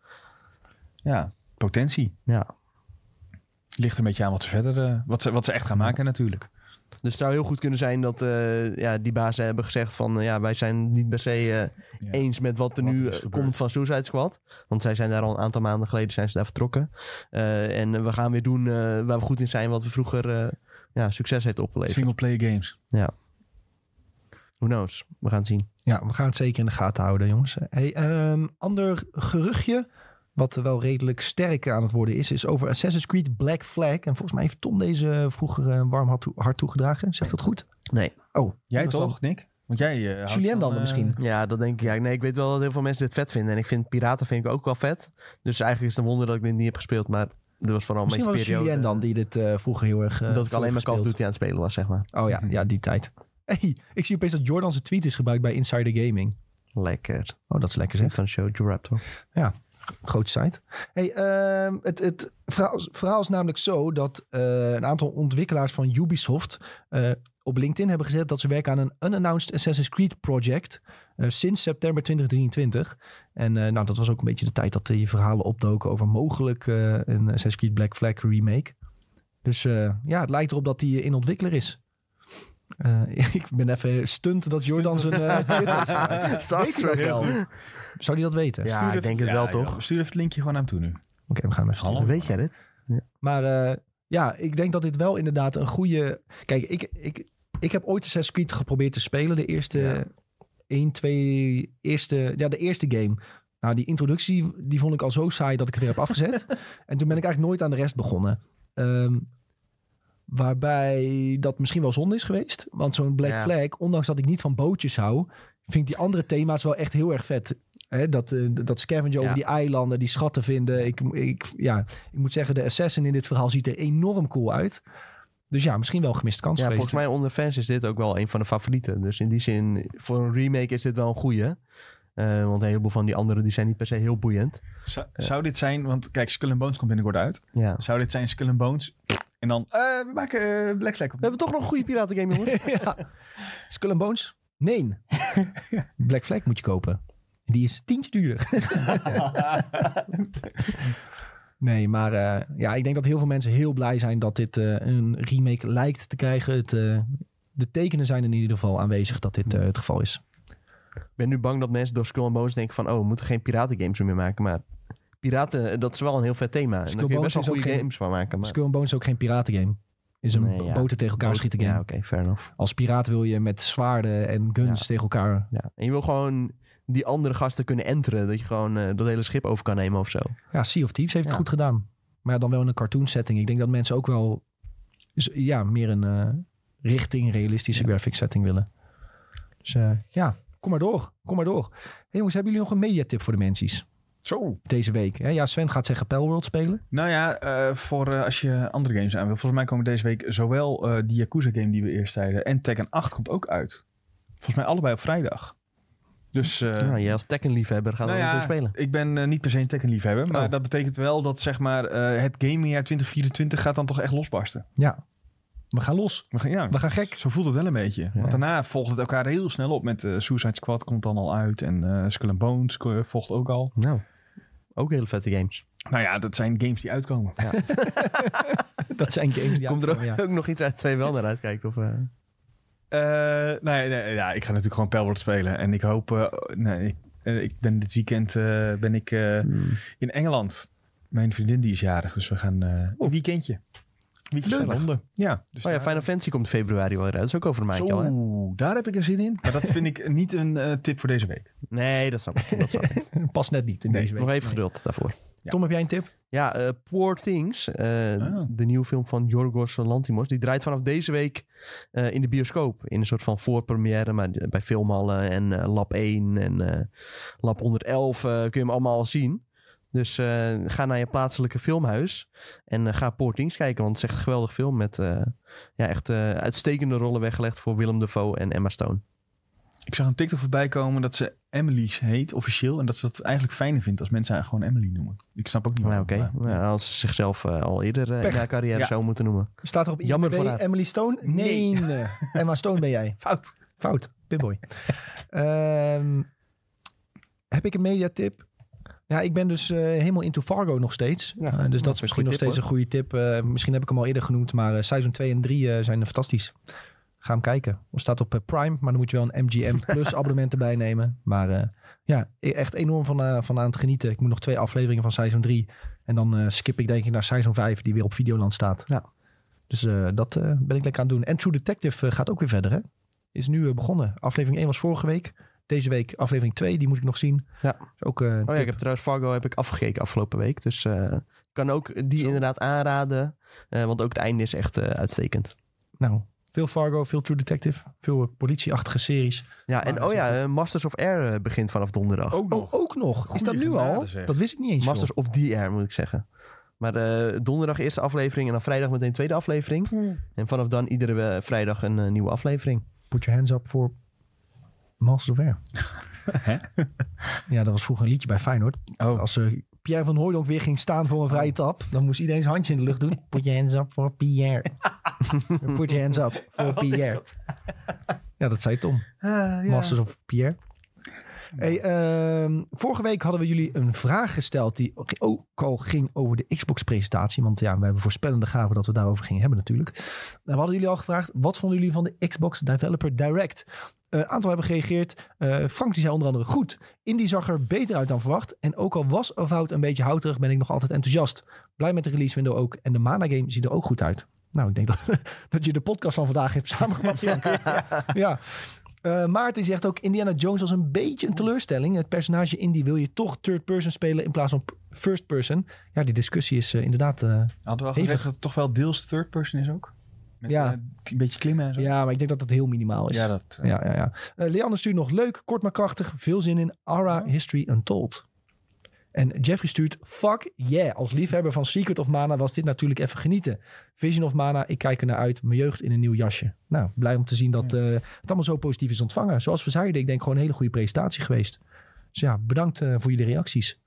Ja, potentie. Ja. Ligt een beetje aan wat ze verder, eh, wat, ze, wat ze echt gaan maken natuurlijk. Dus het zou heel goed kunnen zijn dat eh, ja, die bazen hebben gezegd van... eh, ja, wij zijn niet per se eh, Ja. eens met wat er Wat nu komt van Suicide Squad. Want zij zijn daar al een aantal maanden geleden zijn ze daar vertrokken. Eh, en we gaan weer doen eh, waar we goed in zijn... wat we vroeger eh, ja, succes heeft opgeleverd. Single player games. Who knows? We gaan het zien. Ja, we gaan het zeker in de gaten houden, jongens. Hey, ehm, ander geruchtje, wat wel redelijk sterk aan het worden is, is over Assassin's Creed Black Flag. En volgens mij heeft Tom deze vroeger eh, warm hart, toe- toegedragen. Zegt dat goed? Nee. Oh, Jij toch, Nick? Want jij houdt Julien dan eh, misschien? Ja, dat denk ik. Ja, nee, ik weet wel dat heel veel mensen dit vet vinden. En ik vind piraten vind ik ook wel vet. Dus eigenlijk is het een wonder dat ik dit niet heb gespeeld. Maar er was vooral een Misschien was beetje periode... Julien dan die dit eh, vroeger heel erg dat ik alleen maar Call of. Duty aan het spelen was, zeg maar. Oh ja, ja, die tijd. Hey, ik zie opeens dat Jordan zijn tweet is gebruikt bij Insider Gaming. Lekker. Oh, dat is lekker zeg. Van Show Raptor. Grote site. Hey, ehm, het, het verhaal, is namelijk zo dat eh, een aantal ontwikkelaars van Ubisoft eh, op LinkedIn hebben gezet dat ze werken aan een unannounced Assassin's Creed project eh, sinds september 2023. En nou, dat was ook een beetje de tijd dat die verhalen opdoken over mogelijk een Assassin's Creed Black Flag remake. Dus ja, het lijkt erop dat die in ontwikkelaar is. Eh, ik ben even stunt dat Jordan zijn uh, Twitter. Weet hij dat heel wel? goed. Zou hij dat weten? Ja, Stuur ik denk het wel, toch? joh. Stuur even het linkje gewoon naar hem toe nu. Oké, we gaan hem even sturen. Hallo. Weet jij dit? Maar eh, ja, ik denk dat dit wel inderdaad een goede... Kijk, ik, ik, ik heb ooit Assassin's Creed geprobeerd te spelen. De eerste Ja. 1, 2... Eerste, ja, de eerste game. Nou, die introductie, die vond ik al zo saai dat ik het weer heb afgezet. en toen ben ik eigenlijk nooit aan de rest begonnen. Ehm, waarbij dat misschien wel zonde is geweest. Want zo'n Black Ja. Flag, ondanks dat ik niet van bootjes hou... vind ik die andere thema's wel echt heel erg vet. Hè, dat, eh, dat scavenger over Ja. die eilanden, die schatten vinden. Ik, ik, ja, ik moet zeggen, de assassin in dit verhaal ziet er enorm cool uit. Dus ja, misschien wel gemist kans Ja, geweest. volgens mij onder fans is dit ook wel een van de favorieten. Dus in die zin, voor een remake is dit wel een goeie. Eh, want een heleboel van die andere die zijn niet per se heel boeiend. Zou, zou dit zijn, want kijk, Skull and Bones komt binnenkort uit. Ja. Zou dit zijn Skull and Bones? En dan, eh, we maken eh, Black Flag op. We hebben toch nog een goede piratengame, jongens. ja. Skull and Bones? Nee. Black Flag moet je kopen. Die is tientje duurder. nee, maar eh, ja, ik denk dat heel veel mensen heel blij zijn dat dit eh, een remake lijkt te krijgen. Het, eh, de tekenen zijn in ieder geval aanwezig dat dit eh, het geval is. Ik ben nu bang dat mensen door Skull and Bones denken van... oh, we moeten geen piratengames meer maken. Maar piraten, eh, dat is wel een heel vet thema. En daar kun je best wel Bones is goede ook geen- games van maken. Maar... Skull Bones is ook geen piratengame. Is een Nee, ja. boten tegen elkaar Boot- schieten game. Ja, oké, fair enough. Als piraat wil je met zwaarden en guns Ja. tegen elkaar. Ja. En je wil gewoon die andere gasten kunnen enteren. Dat je gewoon eh, dat hele schip over kan nemen of zo. Ja, Sea of Thieves heeft het goed gedaan. Maar ja, dan wel in een cartoon setting. Ik denk dat mensen ook wel ja, meer een eh, richting realistische graphic setting willen. Dus ja, kom maar door. Kom maar door. Hey jongens, hebben jullie nog een mediatip voor de mensies Zo. deze week? Hè, ja, Sven gaat zeggen Palworld spelen. Nou ja, eh, voor eh, als je andere games aan wil. Volgens mij komen deze week zowel eh, die Yakuza game die we eerst zeiden en Tekken 8 komt ook uit. Volgens mij allebei op vrijdag. Dus eh, nou, jij als Tekken-liefhebber gaat nou dat ja, natuurlijk spelen. ik ben niet per se een Tekken liefhebber. Maar Oh. dat betekent wel dat zeg maar eh, het gamingjaar 2024 gaat dan toch echt losbarsten. Ja, we gaan los. We gaan, ja, We gaan gek. Zo voelt het wel een beetje. Want daarna volgt het elkaar heel snel op. Met eh, Suicide Squad komt dan al uit. En eh Skull and Bones volgt ook al. Nou, ook hele vette games. Nou ja, dat zijn games die uitkomen. Dat zijn games die Komt er ook, ja. nog iets uit twee wel naar uitkijkt? Of, eh? Eh, nee, nee, ja, ik ga natuurlijk gewoon Palworld spelen. En ik hoop... eh, nee, ik, eh, ik ben dit weekend eh, ben ik, eh, Hmm. in Engeland. Mijn vriendin die is jarig. Dus we gaan eh, een weekendje. Leuk. Ja, dus Oh ja, daar- Final Fantasy komt februari wel uit. Dat is ook over een maandje al, hè? Zo, daar heb ik er zin in. Maar dat vind ik niet een eh, tip voor deze week. Nee, dat snap ik. Dat snap ik. Past net niet in Nee, deze week. Nog even Nee. geduld daarvoor. Ja. Tom, heb jij een tip? Ja, eh, Poor Things, eh, Ah. de nieuwe film van Yorgos Lantimos, die draait vanaf deze week eh, in de bioscoop. In een soort van voorpremière, maar bij Filmhallen en eh, Lab 1 en eh, Lab 111 eh, kun je hem allemaal al zien. Dus eh, ga naar je plaatselijke filmhuis en eh, ga Poor Things kijken, want het is echt een geweldig film met eh, ja, echt eh, uitstekende rollen weggelegd voor Willem Dafoe en Emma Stone. Ik zag een TikTok voorbij komen dat ze Emily's heet, officieel. En dat ze dat eigenlijk fijner vindt als mensen haar gewoon Emily noemen. Ik snap ook niet Nou, waarom, oké. maar- Nou, als ze zichzelf al eerder in haar carrière Ja. zou moeten noemen. Staat er op Jammer IMDb. Emily Stone? Nee. Nee. Emma Stone ben jij. Fout. Fout. Pitboy. Ehm heb ik een mediatip? Ja, ik ben dus eh, helemaal into Fargo nog steeds. Ja, Eh, dus dat dat is misschien nog steeds een goede tip. Eh, misschien heb ik hem al eerder genoemd, maar seizoen 2 en 3 zijn fantastisch. Ga hem kijken. Het staat op Prime, maar dan moet je wel een MGM Plus abonnement erbij nemen. Maar ja, e- echt enorm van, van aan het genieten. Ik moet nog twee afleveringen van seizoen 3. En dan skip ik denk ik naar seizoen 5, die weer op Videoland staat. Ja. Dus dat ben ik lekker aan het doen. En True Detective gaat ook weer verder, hè? Is nu begonnen. Aflevering 1 was vorige week. Deze week aflevering 2, die moet ik nog zien. Ja. Is ook eh, een Oh ja, ik heb trouwens Fargo heb ik afgekeken afgelopen week. Dus eh, ik kan ook die Zo. inderdaad aanraden. eh, want ook het einde is echt eh, uitstekend. Nou, veel Fargo, veel True Detective. Veel politieachtige series. Ja, en oh ja, goed. Masters of Air begint vanaf donderdag. Ook Oh, nog. ook nog. is dat nu al? zeg. Dat wist ik niet eens. Masters joh. of the Air moet ik zeggen. Maar eh, donderdag eerste aflevering en dan vrijdag meteen tweede aflevering. En vanaf dan iedere vrijdag een nieuwe aflevering. Put your hands up voor Masters of Air. Ja, dat was vroeger een liedje bij Feyenoord. Oh. Als eh, Pierre van Hooydonk weer ging staan voor een vrije tap, dan moest iedereen zijn handje in de lucht doen. Put your hands up voor Pierre. Put your hands up voor Pierre. Ja, dat zei Tom. Masters of Pierre. Hey, ehm, vorige week hadden we jullie een vraag gesteld die ook al ging over de Xbox-presentatie. Want ja, we hebben voorspellende gaven dat we daarover gingen hebben natuurlijk. Nou, we hadden jullie al gevraagd, wat vonden jullie van de Xbox Developer Direct? Een aantal hebben gereageerd. Eh, Frank die zei onder andere goed. Indie zag er beter uit dan verwacht. En ook al was Avowed een beetje houterig, ben ik nog altijd enthousiast. Blij met de release window ook. En de Mana game ziet er ook goed uit. Nou, ik denk dat, dat je de podcast van vandaag hebt samengevat, Frank. ja. Eh, Maarten zegt ook, Indiana Jones was een beetje een teleurstelling. Het personage Indy wil je toch third person spelen in plaats van first person. Ja, die discussie is eh, inderdaad... eh, Hadden we al Hevig. gezegd dat het toch wel deels third person is ook? Met, Ja. eh, een beetje klimmen en zo. Ja, maar ik denk dat het heel minimaal is. Ja, dat... eh, ja, ja. ja. Eh, Leander stuurt nog leuk, kort maar krachtig. Veel zin in Ara History Untold. En Jeffrey stuurt, fuck yeah. Als liefhebber van Secret of Mana was dit natuurlijk even genieten. Vision of Mana, ik kijk er naar uit. Mijn jeugd in een nieuw jasje. Nou, blij om te zien dat het allemaal zo positief is ontvangen. Zoals we zeiden, ik denk gewoon een hele goede presentatie geweest. Dus ja, bedankt voor jullie reacties.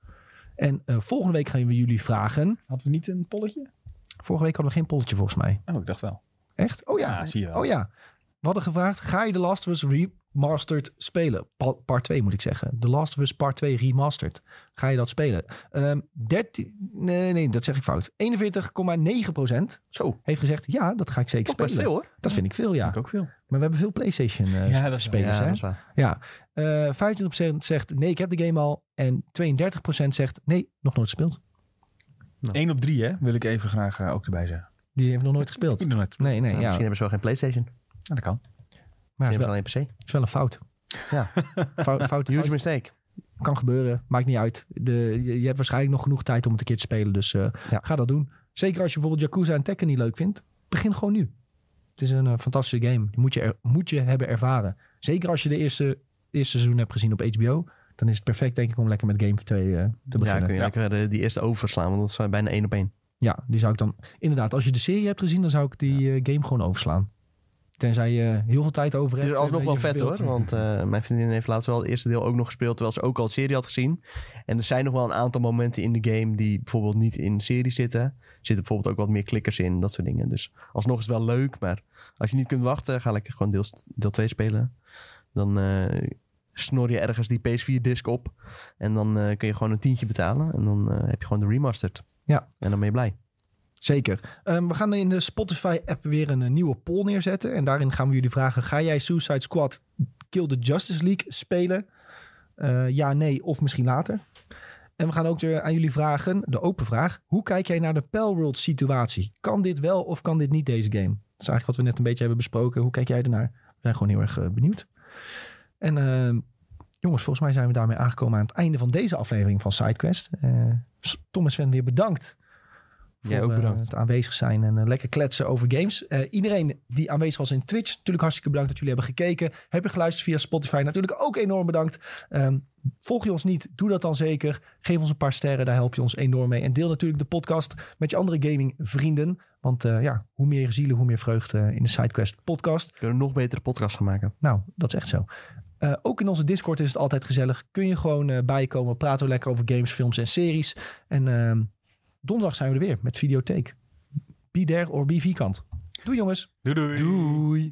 En volgende week gaan we jullie vragen. Hadden we niet een polletje? Vorige week hadden we geen polletje volgens mij. Oh, ik dacht wel. Echt? Oh ja. Ja, zie je wel. Oh ja. We hadden gevraagd, ga je The Last of Us Remastered spelen? Pa- part 2 moet ik zeggen. The Last of Us Part 2 Remastered. Ga je dat spelen? Ehm 13, nee, nee, dat zeg ik fout. 41,9 procent Zo, heeft gezegd, ja, dat ga ik zeker toch best spelen. veel hoor. Dat vind ik veel, ja. Ik ook veel. Maar we hebben veel PlayStation eh, Ja, is waar. spelers, ja, hè? dat is waar. Ja. Eh 25% zegt, nee, ik heb de game al. En 32% zegt, nee, nog nooit gespeeld. 1 op 3, hè? Wil ik even graag eh, ook erbij zeggen. Die heeft nog nooit gespeeld. Nee, nee, Ja, ja. Misschien hebben ze wel geen PlayStation. Ja, dat kan. Maar het is hebben wel, ze alleen PC. is wel een fout. Ja. Fout, fout, Huge fout. mistake. Kan gebeuren, maakt niet uit. De, je, je hebt waarschijnlijk nog genoeg tijd om het een keer te spelen. Dus eh, Ja. ga dat doen. Zeker als je bijvoorbeeld Yakuza en Tekken niet leuk vindt. Begin gewoon nu. Het is een eh, fantastische game. Die moet je, er- moet je hebben ervaren. Zeker als je de eerste, eerste seizoen hebt gezien op HBO. Dan is het perfect denk ik om lekker met Game 2 eh, te Ja, beginnen. kun je lekker die eerste overslaan, want dat is bijna één op één. Ja, die zou ik dan... Inderdaad, als je de serie hebt gezien, dan zou ik die eh, game gewoon overslaan. Tenzij je heel veel tijd over hebt. is alsnog wel eh, vet hoor, want eh, mijn vriendin heeft laatst wel het eerste deel ook nog gespeeld, terwijl ze ook al de serie had gezien. En er zijn nog wel een aantal momenten in de game die bijvoorbeeld niet in de serie zitten. Er zitten bijvoorbeeld ook wat meer klikkers in, dat soort dingen. Dus alsnog is het wel leuk, maar als je niet kunt wachten, ga lekker gewoon deel, deel 2 spelen. Dan eh, snor je ergens die PS4-disc op en dan eh, kun je gewoon een tientje betalen. En dan eh, heb je gewoon de remastered. Ja. En dan ben je blij. Zeker. Ehm, we gaan in de Spotify-app weer een, eh, nieuwe poll neerzetten. En daarin gaan we jullie vragen: ga jij Suicide Squad Kill the Justice League spelen? Eh, ja, nee, of misschien later. En we gaan ook weer aan jullie vragen, de open vraag: hoe kijk jij naar de Palworld-situatie? Kan dit wel of kan dit niet deze game? Dat is eigenlijk wat we net een beetje hebben besproken. Hoe kijk jij ernaar? We zijn gewoon heel erg eh, benieuwd. En ehm, jongens, volgens mij zijn we daarmee aangekomen aan het einde van deze aflevering van SideQuest. Eh Tom en Sven weer bedankt. Jij ook eh, bedankt. het aanwezig zijn en eh, lekker kletsen over games. Iedereen die aanwezig was in Twitch, natuurlijk hartstikke bedankt dat jullie hebben gekeken. Heb je geluisterd via Spotify, natuurlijk ook enorm bedankt. Ehm, volg je ons niet, doe dat dan zeker. Geef ons een paar sterren, daar help je ons enorm mee. En deel natuurlijk de podcast met je andere gaming vrienden. Want ja, hoe meer zielen, hoe meer vreugde in de SideQuest podcast. We kunnen nog betere podcast gaan maken. Nou, dat is echt zo. Eh, ook in onze Discord is het altijd gezellig. Kun je gewoon eh, bijkomen. Praten we lekker over games, films en series. En ehm, donderdag zijn we er weer met Videotheek. Be there or be vierkant. Doei jongens. Doei doei. Doei!